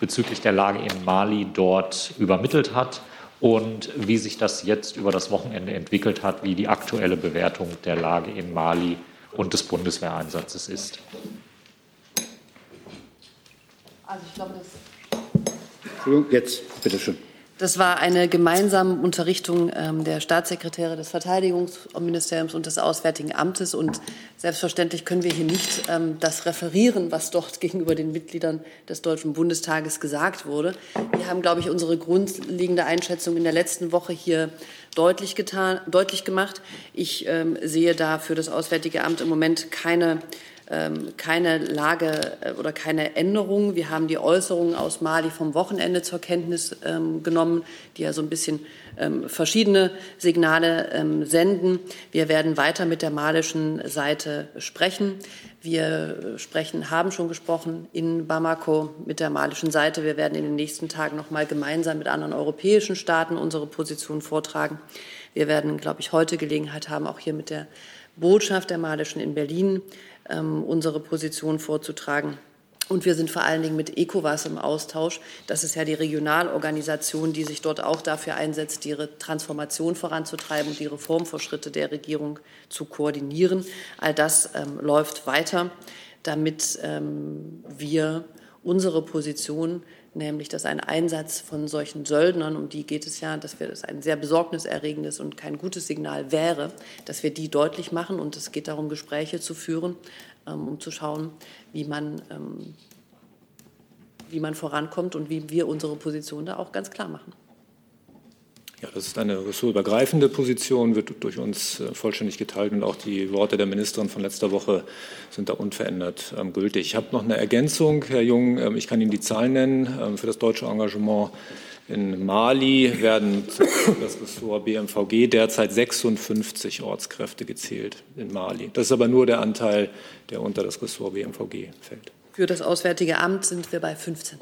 [SPEAKER 8] bezüglich der Lage in Mali dort übermittelt hat und wie sich das jetzt über das Wochenende entwickelt hat, wie die aktuelle Bewertung der Lage in Mali und des Bundeswehreinsatzes ist?
[SPEAKER 2] Also ich glaube, das
[SPEAKER 1] Entschuldigung, jetzt, bitteschön.
[SPEAKER 2] Das war eine gemeinsame Unterrichtung ähm, der Staatssekretäre des Verteidigungsministeriums und des Auswärtigen Amtes. Und selbstverständlich können wir hier nicht ähm, das referieren, was dort gegenüber den Mitgliedern des Deutschen Bundestages gesagt wurde. Wir haben, glaube ich, unsere grundlegende Einschätzung in der letzten Woche hier deutlich, getan, deutlich gemacht. Ich ähm, sehe da für das Auswärtige Amt im Moment keine keine Lage äh, oder keine Änderung. Wir haben die Äußerungen aus Mali vom Wochenende zur Kenntnis ähm, genommen, die ja so ein bisschen ähm, verschiedene Signale senden. Wir werden weiter mit der malischen Seite sprechen. Wir sprechen, haben schon gesprochen in Bamako mit der malischen Seite. Wir werden in den nächsten Tagen noch mal gemeinsam mit anderen europäischen Staaten unsere Position vortragen. Wir werden, glaube ich, heute Gelegenheit haben, auch hier mit der Botschaft der malischen in Berlin ähm, unsere Position vorzutragen. Und wir sind vor allen Dingen mit ECOWAS im Austausch. Das ist ja die Regionalorganisation, die sich dort auch dafür einsetzt, ihre Transformation voranzutreiben und die Reformvorschritte der Regierung zu koordinieren. All das ähm, läuft weiter, damit ähm, wir unsere Position nämlich dass ein Einsatz von solchen Söldnern, um die geht es ja, dass wir das ein sehr besorgniserregendes und kein gutes Signal wäre, dass wir die deutlich machen und es geht darum, Gespräche zu führen, ähm, um zu schauen, wie man, ähm, wie man vorankommt und wie wir unsere Position da auch ganz klar machen.
[SPEAKER 11] Ja, das ist eine ressortübergreifende Position, wird durch uns äh, vollständig geteilt und auch die Worte der Ministerin von letzter Woche sind da unverändert ähm, gültig. Ich habe noch eine Ergänzung, Herr Jung. Ähm, ich kann Ihnen die Zahlen nennen. Ähm, für das deutsche Engagement in Mali werden das Ressort BMVG derzeit 56 Ortskräfte gezählt in Mali. Das ist aber nur der Anteil, der unter das Ressort BMVG fällt.
[SPEAKER 2] Für das Auswärtige Amt sind wir bei 15.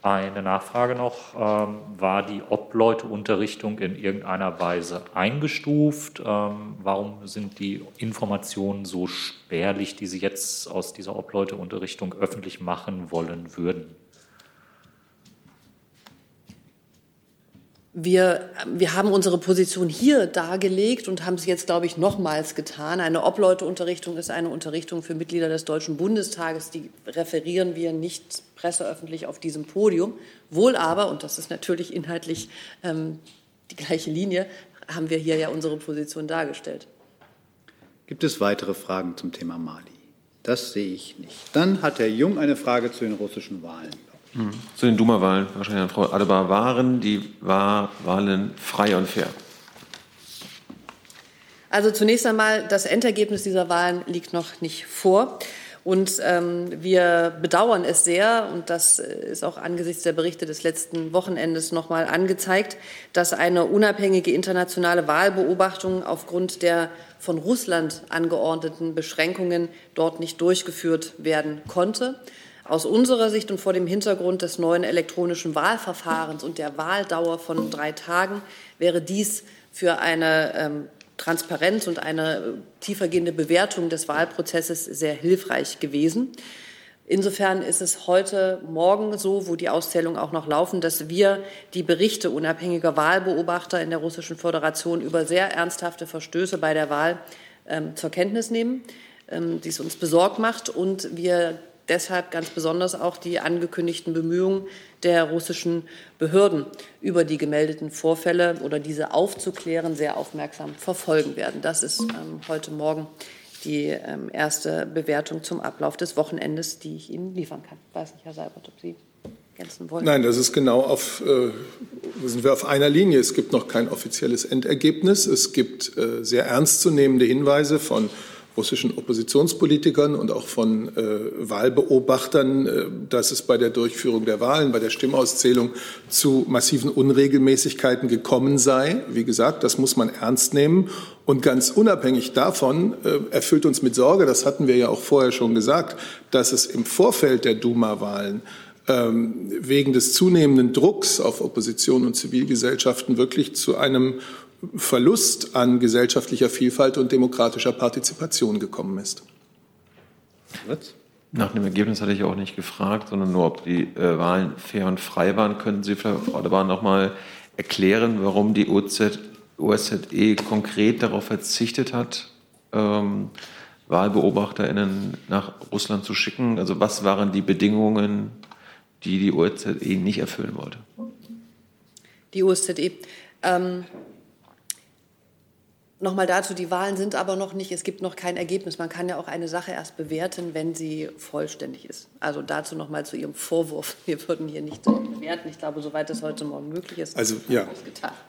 [SPEAKER 8] Eine Nachfrage noch. Ähm, war die Obleuteunterrichtung in irgendeiner Weise eingestuft? Ähm, warum sind die Informationen so spärlich, die Sie jetzt aus dieser Obleuteunterrichtung öffentlich machen wollen würden?
[SPEAKER 2] Wir, wir haben unsere Position hier dargelegt und haben es jetzt, glaube ich, nochmals getan. Eine Obleuteunterrichtung ist eine Unterrichtung für Mitglieder des Deutschen Bundestages. Die referieren wir nicht presseöffentlich auf diesem Podium. Wohl aber, und das ist natürlich inhaltlich ähm, die gleiche Linie, haben wir hier ja unsere Position dargestellt.
[SPEAKER 1] Gibt es weitere Fragen zum Thema Mali? Das sehe ich nicht. Dann hat Herr Jung eine Frage zu den russischen Wahlen.
[SPEAKER 9] Zu den Duma-Wahlen, wahrscheinlich an Frau Adebar, waren die Wahlen frei und fair?
[SPEAKER 2] Also zunächst einmal, das Endergebnis dieser Wahlen liegt noch nicht vor. Und ähm, wir bedauern es sehr, und das ist auch angesichts der Berichte des letzten Wochenendes noch mal angezeigt, dass eine unabhängige internationale Wahlbeobachtung aufgrund der von Russland angeordneten Beschränkungen dort nicht durchgeführt werden konnte. Aus unserer Sicht und vor dem Hintergrund des neuen elektronischen Wahlverfahrens und der Wahldauer von drei Tagen wäre dies für eine ähm, Transparenz und eine tiefergehende Bewertung des Wahlprozesses sehr hilfreich gewesen. Insofern ist es heute Morgen so, wo die Auszählungen auch noch laufen, dass wir die Berichte unabhängiger Wahlbeobachter in der Russischen Föderation über sehr ernsthafte Verstöße bei der Wahl ähm, zur Kenntnis nehmen, ähm, die es uns besorgt macht und wir deshalb ganz besonders auch die angekündigten Bemühungen der russischen Behörden über die gemeldeten Vorfälle oder diese aufzuklären sehr aufmerksam verfolgen werden. Das ist ähm, heute Morgen die ähm, erste Bewertung zum Ablauf des Wochenendes, die ich Ihnen liefern kann. Ich weiß nicht, Herr Seibert, ob Sie ergänzen wollen.
[SPEAKER 3] Nein, das ist genau auf, äh, sind wir auf einer Linie. Es gibt noch kein offizielles Endergebnis. Es gibt äh, sehr ernstzunehmende Hinweise von russischen Oppositionspolitikern und auch von äh, Wahlbeobachtern, äh, dass es bei der Durchführung der Wahlen, bei der Stimmauszählung zu massiven Unregelmäßigkeiten gekommen sei. Wie gesagt, das muss man ernst nehmen. Und ganz unabhängig davon äh, erfüllt uns mit Sorge, das hatten wir ja auch vorher schon gesagt, dass es im Vorfeld der Duma-Wahlen ähm, wegen des zunehmenden Drucks auf Opposition und Zivilgesellschaften wirklich zu einem Verlust an gesellschaftlicher Vielfalt und demokratischer Partizipation gekommen ist.
[SPEAKER 9] Nach dem Ergebnis hatte ich auch nicht gefragt, sondern nur, ob die äh, Wahlen fair und frei waren. Könnten Sie, Frau Adebar, noch mal erklären, warum die OZ, OSZE konkret darauf verzichtet hat, ähm, WahlbeobachterInnen nach Russland zu schicken? Also was waren die Bedingungen, die die OSZE nicht erfüllen wollte?
[SPEAKER 2] Die OSZE. Ähm, Nochmal dazu, die Wahlen sind aber noch nicht, es gibt noch kein Ergebnis. Man kann ja auch eine Sache erst bewerten, wenn sie vollständig ist. Also dazu nochmal zu Ihrem Vorwurf. Wir würden hier nicht bewerten. Ich glaube, soweit es heute Morgen möglich ist,
[SPEAKER 3] also ja,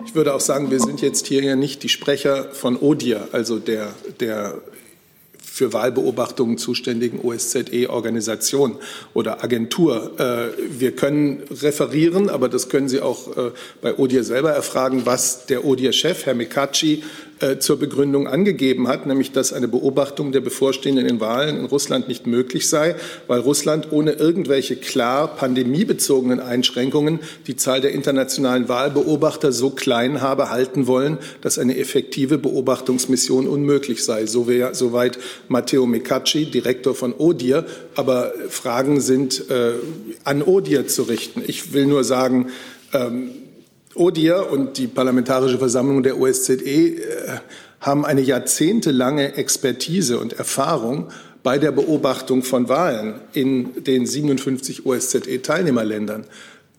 [SPEAKER 3] ich würde auch sagen, wir sind jetzt hier ja nicht die Sprecher von ODIR, also der, der für Wahlbeobachtungen zuständigen OSZE-Organisation oder Agentur. Äh, wir können referieren, aber das können Sie auch äh, bei ODIR selber erfragen, was der ODIR-Chef, Herr Mekaci, äh, zur Begründung angegeben hat, nämlich dass eine Beobachtung der bevorstehenden Wahlen in Russland nicht möglich sei, weil Russland ohne irgendwelche klar pandemiebezogenen Einschränkungen die Zahl der internationalen Wahlbeobachter so klein habe halten wollen, dass eine effektive Beobachtungsmission unmöglich sei. So wär, soweit Matteo Mecacci, Direktor von ODIR. Aber Fragen sind äh, an ODIR zu richten. Ich will nur sagen, ähm, ODIR und die Parlamentarische Versammlung der OSZE äh, haben eine jahrzehntelange Expertise und Erfahrung bei der Beobachtung von Wahlen in den 57 OSZE-Teilnehmerländern.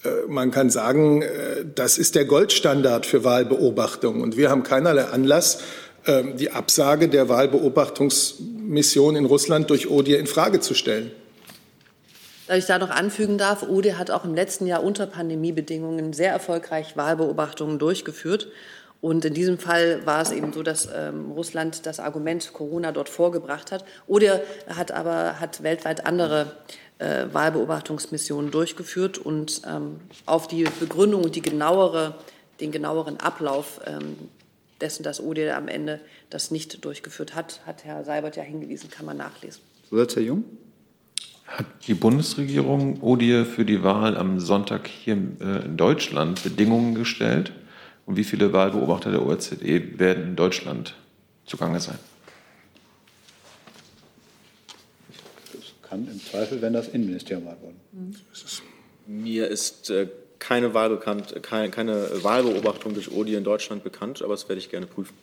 [SPEAKER 3] Äh, man kann sagen, äh, das ist der Goldstandard für Wahlbeobachtung. Und wir haben keinerlei Anlass, ähm, die Absage der Wahlbeobachtungsmission in Russland durch ODIR in Frage zu stellen.
[SPEAKER 2] Da ich da noch anfügen darf, ODE hat auch im letzten Jahr unter Pandemiebedingungen sehr erfolgreich Wahlbeobachtungen durchgeführt. Und in diesem Fall war es eben so, dass ähm, Russland das Argument Corona dort vorgebracht hat. ODE hat aber hat weltweit andere äh, Wahlbeobachtungsmissionen durchgeführt und ähm, auf die Begründung und die genauere, den genaueren Ablauf ähm, dessen, dass ODE am Ende das nicht durchgeführt hat, hat Herr Seibert ja hingewiesen, kann man nachlesen.
[SPEAKER 1] Zusatz, Herr Jung?
[SPEAKER 9] Hat die Bundesregierung ODIR für die Wahl am Sonntag hier äh, in Deutschland Bedingungen gestellt? Und wie viele Wahlbeobachter der OSZE werden in Deutschland zugange sein?
[SPEAKER 1] Das kann im Zweifel, wenn das Innenministerium antworten.
[SPEAKER 7] Mhm. Mir ist äh, keine, Wahl bekannt, keine, keine Wahlbeobachtung durch ODIR in Deutschland bekannt, aber das werde ich gerne prüfen.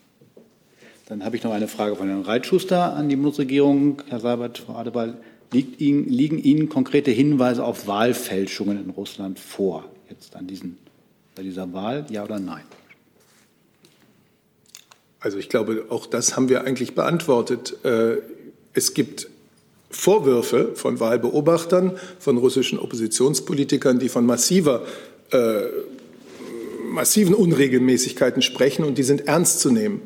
[SPEAKER 1] Dann habe ich noch eine Frage von Herrn Reitschuster an die Bundesregierung. Herr Seibert, Frau Adebar, Ihnen, liegen Ihnen konkrete Hinweise auf Wahlfälschungen in Russland vor, jetzt an diesen, bei dieser Wahl, ja oder nein?
[SPEAKER 3] Also ich glaube, auch das haben wir eigentlich beantwortet. Äh, es gibt Vorwürfe von Wahlbeobachtern, von russischen Oppositionspolitikern, die von massiver, äh, massiven Unregelmäßigkeiten sprechen, und die sind ernst zu nehmen.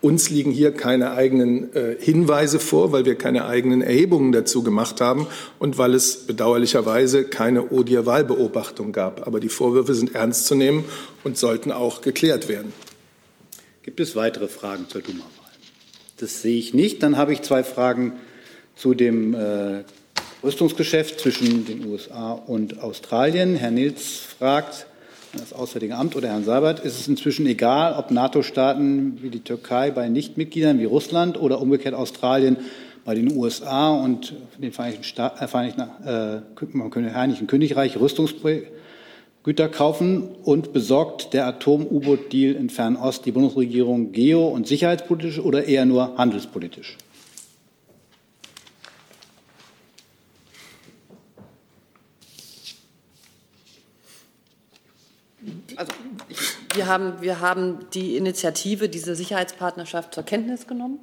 [SPEAKER 3] Uns liegen hier keine eigenen äh, Hinweise vor, weil wir keine eigenen Erhebungen dazu gemacht haben und weil es bedauerlicherweise keine ODIR-Wahlbeobachtung gab. Aber die Vorwürfe sind ernst zu nehmen und sollten auch geklärt werden.
[SPEAKER 1] Gibt es weitere Fragen zur Duma-Wahl? Das sehe ich nicht. Dann habe ich zwei Fragen zu dem äh, Rüstungsgeschäft zwischen den USA und Australien. Herr Nils fragt, das Auswärtige Amt oder Herrn Seibert, ist es inzwischen egal, ob NATO-Staaten wie die Türkei bei Nichtmitgliedern wie Russland oder umgekehrt Australien bei den USA und den Vereinigten, Sta äh, Vereinigten, äh, Vereinigten Königreich Rüstungsgüter kaufen und besorgt der Atom-U-Boot-Deal in Fernost die Bundesregierung geo- und sicherheitspolitisch oder eher nur handelspolitisch?
[SPEAKER 2] Also wir haben, wir haben die Initiative, diese Sicherheitspartnerschaft zur Kenntnis genommen.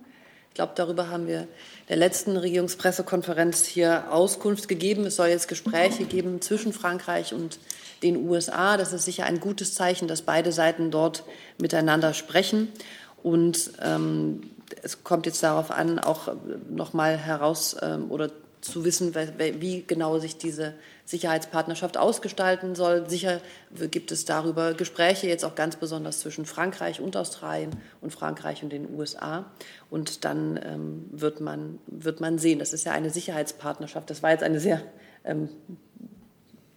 [SPEAKER 2] Ich glaube, darüber haben wir der letzten Regierungspressekonferenz hier Auskunft gegeben. Es soll jetzt Gespräche geben zwischen Frankreich und den USA. Das ist sicher ein gutes Zeichen, dass beide Seiten dort miteinander sprechen. Und ähm, es kommt jetzt darauf an, auch noch mal heraus ähm, oder zu wissen, wie genau sich diese Sicherheitspartnerschaft ausgestalten soll. Sicher gibt es darüber Gespräche, jetzt auch ganz besonders zwischen Frankreich und Australien und Frankreich und den USA. Und dann ähm, wird, man, wird man sehen. Das ist ja eine Sicherheitspartnerschaft. Das war jetzt eine sehr ähm,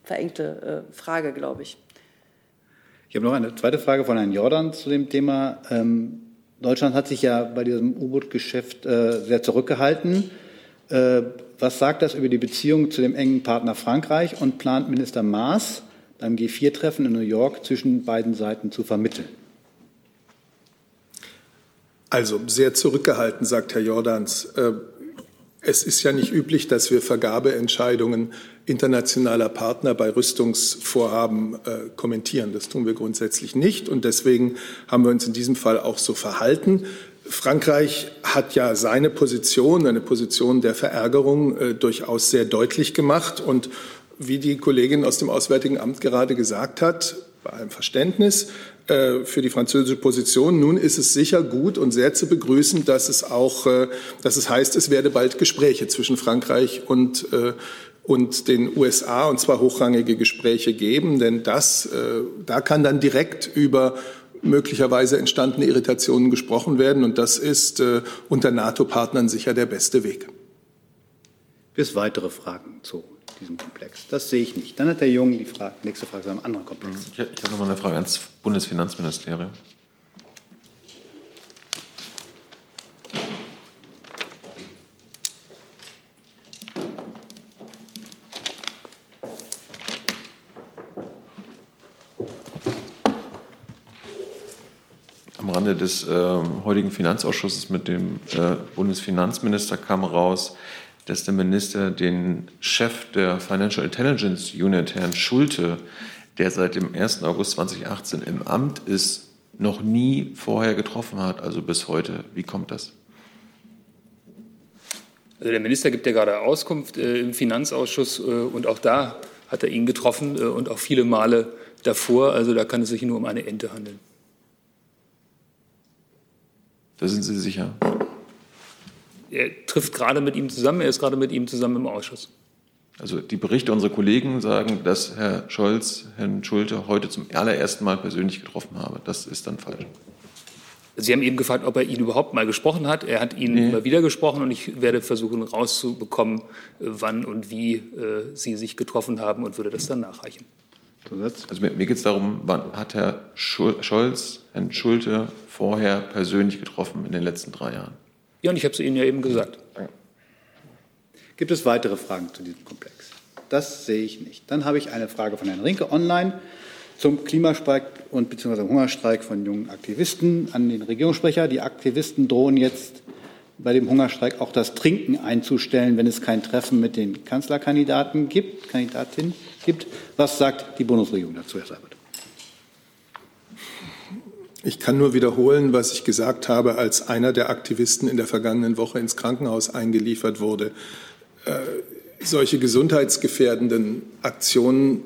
[SPEAKER 2] verengte äh, Frage, glaube ich.
[SPEAKER 1] Ich habe noch eine zweite Frage von Herrn Jordan zu dem Thema. Ähm, Deutschland hat sich ja bei diesem U-Boot-Geschäft äh, sehr zurückgehalten. Äh, was sagt das über die Beziehung zu dem engen Partner Frankreich und plant Minister Maas beim G4-Treffen in New York zwischen beiden Seiten zu vermitteln?
[SPEAKER 3] Also sehr zurückgehalten, sagt Herr Jordans. Äh, es ist ja nicht üblich, dass wir Vergabeentscheidungen internationaler Partner bei Rüstungsvorhaben äh, kommentieren. Das tun wir grundsätzlich nicht. Und deswegen haben wir uns in diesem Fall auch so verhalten. Frankreich hat ja seine Position, eine Position der Verärgerung, äh, durchaus sehr deutlich gemacht. Und wie die Kollegin aus dem Auswärtigen Amt gerade gesagt hat, bei allem Verständnis, äh, für die französische Position. Nun ist es sicher gut und sehr zu begrüßen, dass es auch, äh, dass es heißt, es werde bald Gespräche zwischen Frankreich und und den USA und zwar hochrangige Gespräche geben, denn das, da kann dann direkt über möglicherweise entstandene Irritationen gesprochen werden und das ist unter NATO-Partnern sicher der beste Weg.
[SPEAKER 1] Bis weitere Fragen zu diesem Komplex? Das sehe ich nicht. Dann hat Herr Jung die Frage, nächste Frage zu einem anderen Komplex.
[SPEAKER 9] Ich, ich habe noch mal eine Frage ans Bundesfinanzministerium. Am Rande des äh, heutigen Finanzausschusses mit dem äh, Bundesfinanzminister kam raus, dass der Minister den Chef der Financial Intelligence Unit, Herrn Schulte, der seit dem 1. August 2018 im Amt ist, noch nie vorher getroffen hat, also bis heute. Wie kommt das?
[SPEAKER 14] Also der Minister gibt ja gerade Auskunft äh, im Finanzausschuss äh, und auch da hat er ihn getroffen äh, und auch viele Male davor. Also da kann es sich nur um eine Ente handeln.
[SPEAKER 9] Da sind Sie sicher?
[SPEAKER 14] er trifft gerade mit ihm zusammen, er ist gerade mit ihm zusammen im Ausschuss.
[SPEAKER 9] Also die Berichte unserer Kollegen sagen, dass Herr Scholz Herrn Schulte heute zum allerersten Mal persönlich getroffen habe. Das ist dann falsch.
[SPEAKER 14] Sie haben eben gefragt, ob er ihn überhaupt mal gesprochen hat. Er hat ihn nee. immer wieder gesprochen und ich werde versuchen rauszubekommen, wann und wie äh, Sie sich getroffen haben und würde das dann nachreichen.
[SPEAKER 9] Also mir, mir geht es darum, wann hat Herr Scholz Herrn Schulte vorher persönlich getroffen in den letzten drei Jahren?
[SPEAKER 14] Ja, und ich habe es Ihnen ja eben gesagt.
[SPEAKER 1] Gibt es weitere Fragen zu diesem Komplex? Das sehe ich nicht. Dann habe ich eine Frage von Herrn Rinke online zum Klimastreik und beziehungsweise Hungerstreik von jungen Aktivisten an den Regierungssprecher. Die Aktivisten drohen jetzt bei dem Hungerstreik auch das Trinken einzustellen, wenn es kein Treffen mit den Kanzlerkandidaten gibt, Kandidatin gibt. Was sagt die Bundesregierung dazu, Herr Seibert?
[SPEAKER 3] Ich kann nur wiederholen, was ich gesagt habe, als einer der Aktivisten in der vergangenen Woche ins Krankenhaus eingeliefert wurde. Äh, solche gesundheitsgefährdenden Aktionen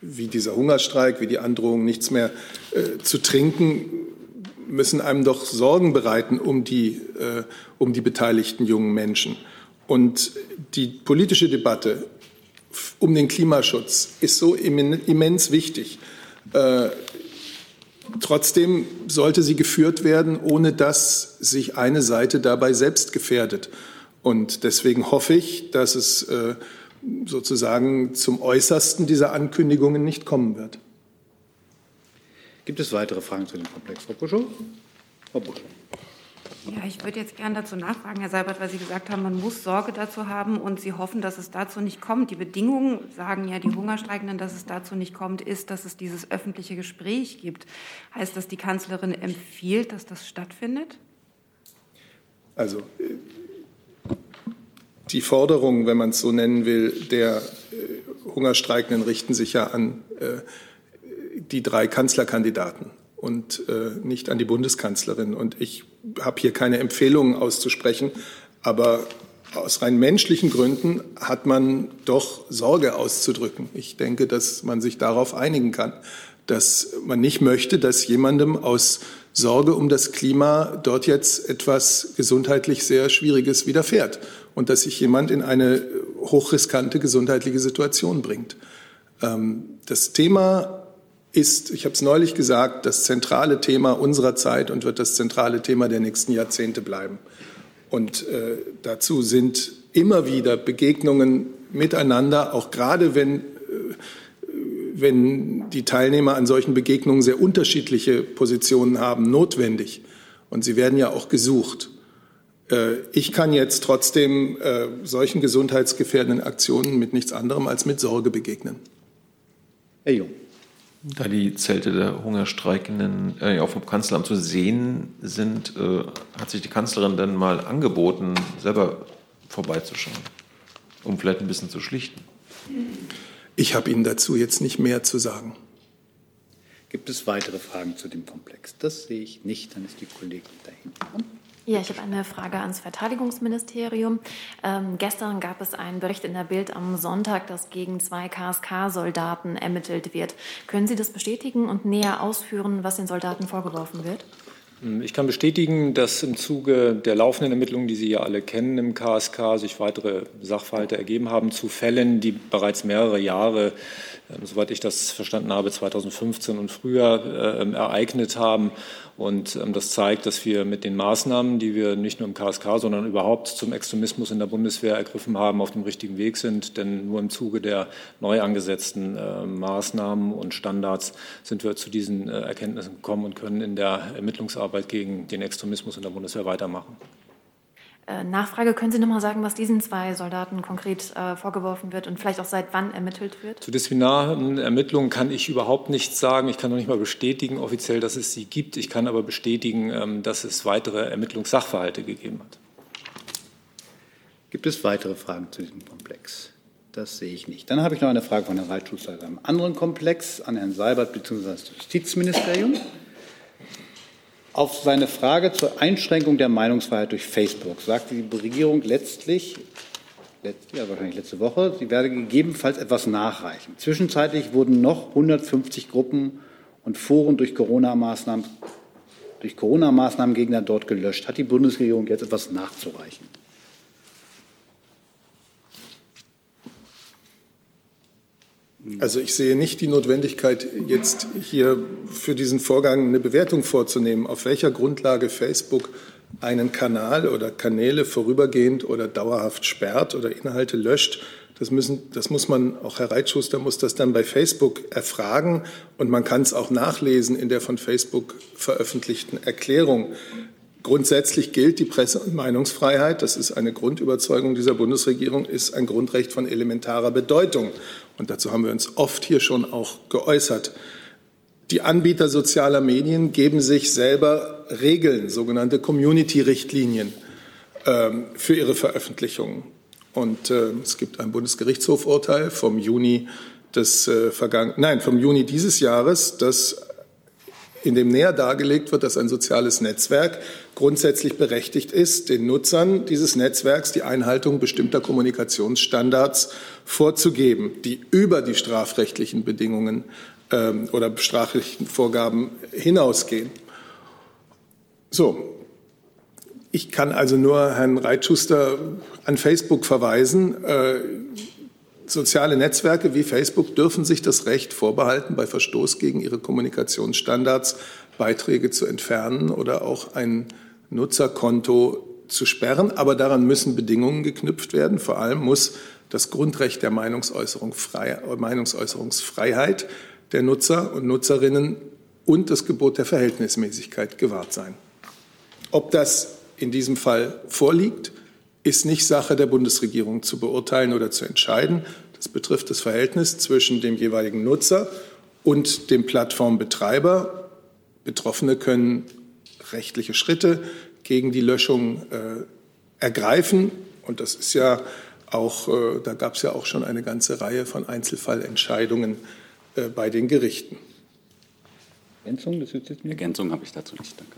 [SPEAKER 3] wie dieser Hungerstreik, wie die Androhung, nichts mehr äh, zu trinken, müssen einem doch Sorgen bereiten um die, äh, um die beteiligten jungen Menschen. Und die politische Debatte um den Klimaschutz ist so immens wichtig. Äh, Trotzdem sollte sie geführt werden, ohne dass sich eine Seite dabei selbst gefährdet. Und deswegen hoffe ich, dass es äh, sozusagen zum Äußersten dieser Ankündigungen nicht kommen wird.
[SPEAKER 1] Gibt es weitere Fragen zu dem Komplex, Frau Buschow? Frau Buschow.
[SPEAKER 6] Ja, ich würde jetzt gerne dazu nachfragen, Herr Seibert, weil Sie gesagt haben, man muss Sorge dazu haben und Sie hoffen, dass es dazu nicht kommt. Die Bedingungen, sagen ja die Hungerstreikenden, dass es dazu nicht kommt, ist, dass es dieses öffentliche Gespräch gibt. Heißt das, die Kanzlerin empfiehlt, dass das stattfindet?
[SPEAKER 3] Also die Forderungen, wenn man es so nennen will, der äh, Hungerstreikenden richten sich ja an äh, die drei Kanzlerkandidaten und äh, nicht an die Bundeskanzlerin. Und ich habe hier keine Empfehlungen auszusprechen, aber aus rein menschlichen Gründen hat man doch Sorge auszudrücken. Ich denke, dass man sich darauf einigen kann, dass man nicht möchte, dass jemandem aus Sorge um das Klima dort jetzt etwas gesundheitlich sehr Schwieriges widerfährt und dass sich jemand in eine hochriskante gesundheitliche Situation bringt. Ähm, das Thema ist, ich habe es neulich gesagt, das zentrale Thema unserer Zeit und wird das zentrale Thema der nächsten Jahrzehnte bleiben. Und äh, dazu sind immer wieder Begegnungen miteinander, auch gerade wenn, äh, wenn die Teilnehmer an solchen Begegnungen sehr unterschiedliche Positionen haben, notwendig. Und sie werden ja auch gesucht. Äh, ich kann jetzt trotzdem äh, solchen gesundheitsgefährdenden Aktionen mit nichts anderem als mit Sorge begegnen.
[SPEAKER 1] Herr Jung.
[SPEAKER 9] Da die Zelte der Hungerstreikenden äh, auch vom Kanzleramt zu sehen sind, äh, hat sich die Kanzlerin dann mal angeboten, selber vorbeizuschauen, um vielleicht ein bisschen zu schlichten.
[SPEAKER 3] Ich habe Ihnen dazu jetzt nicht mehr zu sagen.
[SPEAKER 1] Gibt es weitere Fragen zu dem Komplex? Das sehe ich nicht. Dann ist die Kollegin dahin.
[SPEAKER 15] Ja, ich habe eine Frage ans Verteidigungsministerium. Ähm, gestern gab es einen Bericht in der Bild am Sonntag, dass gegen zwei KSK-Soldaten ermittelt wird. Können Sie das bestätigen und näher ausführen, was den Soldaten vorgeworfen wird?
[SPEAKER 11] Ich kann bestätigen, dass im Zuge der laufenden Ermittlungen, die Sie ja alle kennen im KSK, sich weitere Sachverhalte ergeben haben zu Fällen, die bereits mehrere Jahre soweit ich das verstanden habe, 2015 und früher äh, ereignet haben. Und ähm, das zeigt, dass wir mit den Maßnahmen, die wir nicht nur im KSK, sondern überhaupt zum Extremismus in der Bundeswehr ergriffen haben, auf dem richtigen Weg sind. Denn nur im Zuge der neu angesetzten äh, Maßnahmen und Standards sind wir zu diesen äh, Erkenntnissen gekommen und können in der Ermittlungsarbeit gegen den Extremismus in der Bundeswehr weitermachen.
[SPEAKER 15] Äh, Nachfrage, können Sie noch mal sagen, was diesen zwei Soldaten konkret äh, vorgeworfen wird und vielleicht auch seit wann ermittelt wird?
[SPEAKER 11] Zu disziplinaren Ermittlungen kann ich überhaupt nichts sagen. Ich kann noch nicht mal bestätigen offiziell, dass es sie gibt. Ich kann aber bestätigen, ähm, dass es weitere Ermittlungssachverhalte gegeben hat.
[SPEAKER 1] Gibt es weitere Fragen zu diesem Komplex? Das sehe ich nicht. Dann habe ich noch eine Frage von Herrn Reitschuster aus einem anderen Komplex an Herrn Seibert bzw. das Justizministerium. Auf seine Frage zur Einschränkung der Meinungsfreiheit durch Facebook sagte die Regierung letztlich, ja, wahrscheinlich letzte Woche, sie werde gegebenenfalls etwas nachreichen. Zwischenzeitlich wurden noch 150 Gruppen und Foren durch Corona-Maßnahmen durch Corona-Maßnahmen dort gelöscht. Hat die Bundesregierung jetzt etwas nachzureichen?
[SPEAKER 3] Also ich sehe nicht die Notwendigkeit, jetzt hier für diesen Vorgang eine Bewertung vorzunehmen, auf welcher Grundlage Facebook einen Kanal oder Kanäle vorübergehend oder dauerhaft sperrt oder Inhalte löscht. Das, müssen, das muss man, auch Herr Reitschuster muss das dann bei Facebook erfragen und man kann es auch nachlesen in der von Facebook veröffentlichten Erklärung. Grundsätzlich gilt die Presse- und Meinungsfreiheit, das ist eine Grundüberzeugung dieser Bundesregierung, ist ein Grundrecht von elementarer Bedeutung. Und dazu haben wir uns oft hier schon auch geäußert. Die Anbieter sozialer Medien geben sich selber Regeln, sogenannte Community-Richtlinien ähm, für ihre Veröffentlichungen. Und äh, es gibt ein Bundesgerichtshofurteil vom Juni des äh, vergangenen, nein, vom Juni dieses Jahres, das in dem näher dargelegt wird, dass ein soziales Netzwerk grundsätzlich berechtigt ist, den Nutzern dieses Netzwerks die Einhaltung bestimmter Kommunikationsstandards vorzugeben, die über die strafrechtlichen Bedingungen ähm, oder strafrechtlichen Vorgaben hinausgehen. So. Ich kann also nur Herrn Reitschuster an Facebook verweisen. Soziale Netzwerke wie Facebook dürfen sich das Recht vorbehalten, bei Verstoß gegen ihre Kommunikationsstandards Beiträge zu entfernen oder auch ein Nutzerkonto zu sperren. Aber daran müssen Bedingungen geknüpft werden. Vor allem muss das Grundrecht der Meinungsäußerung frei, Meinungsäußerungsfreiheit der Nutzer und Nutzerinnen und das Gebot der Verhältnismäßigkeit gewahrt sein. Ob das in diesem Fall vorliegt, ist nicht Sache der Bundesregierung zu beurteilen oder zu entscheiden. Das betrifft das Verhältnis zwischen dem jeweiligen Nutzer und dem Plattformbetreiber. Betroffene können rechtliche Schritte gegen die Löschung äh, ergreifen. Und das ist ja auch, äh, da gab es ja auch schon eine ganze Reihe von Einzelfallentscheidungen äh, bei den Gerichten.
[SPEAKER 16] Ergänzung, Ergänzung habe ich dazu nicht. Danke.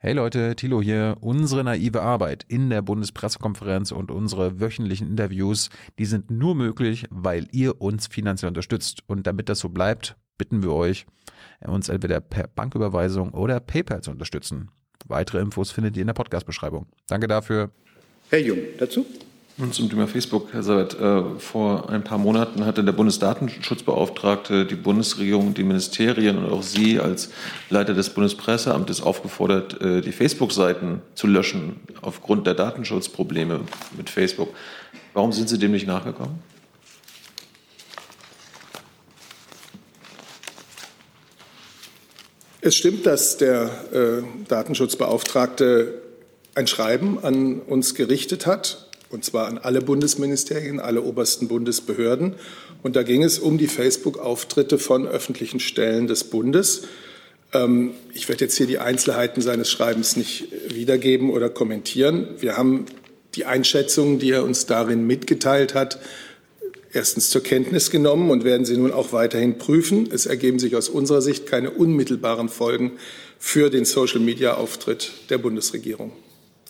[SPEAKER 4] Hey Leute, Thilo hier. Unsere naive Arbeit in der Bundespressekonferenz und unsere wöchentlichen Interviews, die sind nur möglich, weil ihr uns finanziell unterstützt. Und damit das so bleibt, bitten wir euch, uns entweder per Banküberweisung oder PayPal zu unterstützen. Weitere Infos findet ihr in der Podcast-Beschreibung. Danke dafür.
[SPEAKER 1] Herr Jung, dazu?
[SPEAKER 9] Und zum Thema Facebook, Herr Sabat, äh, vor ein paar Monaten hatte der Bundesdatenschutzbeauftragte die Bundesregierung, die Ministerien und auch Sie als Leiter des Bundespresseamtes aufgefordert, äh, die Facebook-Seiten zu löschen aufgrund der Datenschutzprobleme mit Facebook. Warum sind Sie dem nicht nachgekommen?
[SPEAKER 3] Es stimmt, dass der äh, Datenschutzbeauftragte ein Schreiben an uns gerichtet hat und zwar an alle Bundesministerien, alle obersten Bundesbehörden. Und da ging es um die Facebook-Auftritte von öffentlichen Stellen des Bundes. Ähm, ich werde jetzt hier die Einzelheiten seines Schreibens nicht wiedergeben oder kommentieren. Wir haben die Einschätzungen, die er uns darin mitgeteilt hat, erstens zur Kenntnis genommen und werden sie nun auch weiterhin prüfen. Es ergeben sich aus unserer Sicht keine unmittelbaren Folgen für den Social-Media-Auftritt der Bundesregierung.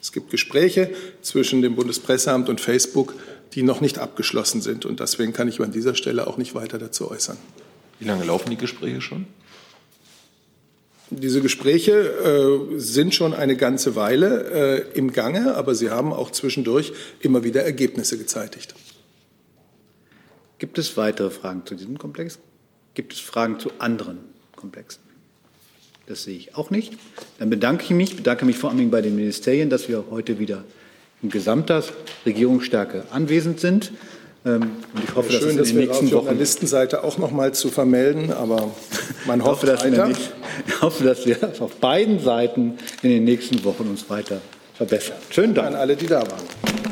[SPEAKER 3] Es gibt Gespräche zwischen dem Bundespresseamt und Facebook, die noch nicht abgeschlossen sind. Und deswegen kann ich an dieser Stelle auch nicht weiter dazu äußern.
[SPEAKER 9] Wie lange laufen die Gespräche schon?
[SPEAKER 3] Diese Gespräche äh, sind schon eine ganze Weile äh, im Gange, aber sie haben auch zwischendurch immer wieder Ergebnisse gezeitigt.
[SPEAKER 1] Gibt es weitere Fragen zu diesem Komplex? Gibt es Fragen zu anderen Komplexen? Das sehe ich auch nicht. Dann bedanke ich mich, bedanke mich vor allem bei den Ministerien, dass wir heute wieder in gesamter Regierungsstärke anwesend sind. Ähm, und ich hoffe,
[SPEAKER 3] Schön,
[SPEAKER 1] dass es in
[SPEAKER 3] das
[SPEAKER 1] den
[SPEAKER 3] wäre
[SPEAKER 1] nächsten
[SPEAKER 3] auf
[SPEAKER 1] Wochen
[SPEAKER 3] Journalistenseite auch noch mal zu vermelden, aber man hofft
[SPEAKER 1] hoffe, dass der
[SPEAKER 3] weiter.
[SPEAKER 1] ich hoffe, dass wir das auf beiden Seiten in den nächsten Wochen uns weiter verbessern. Schönen Dank.
[SPEAKER 3] An alle, die da waren.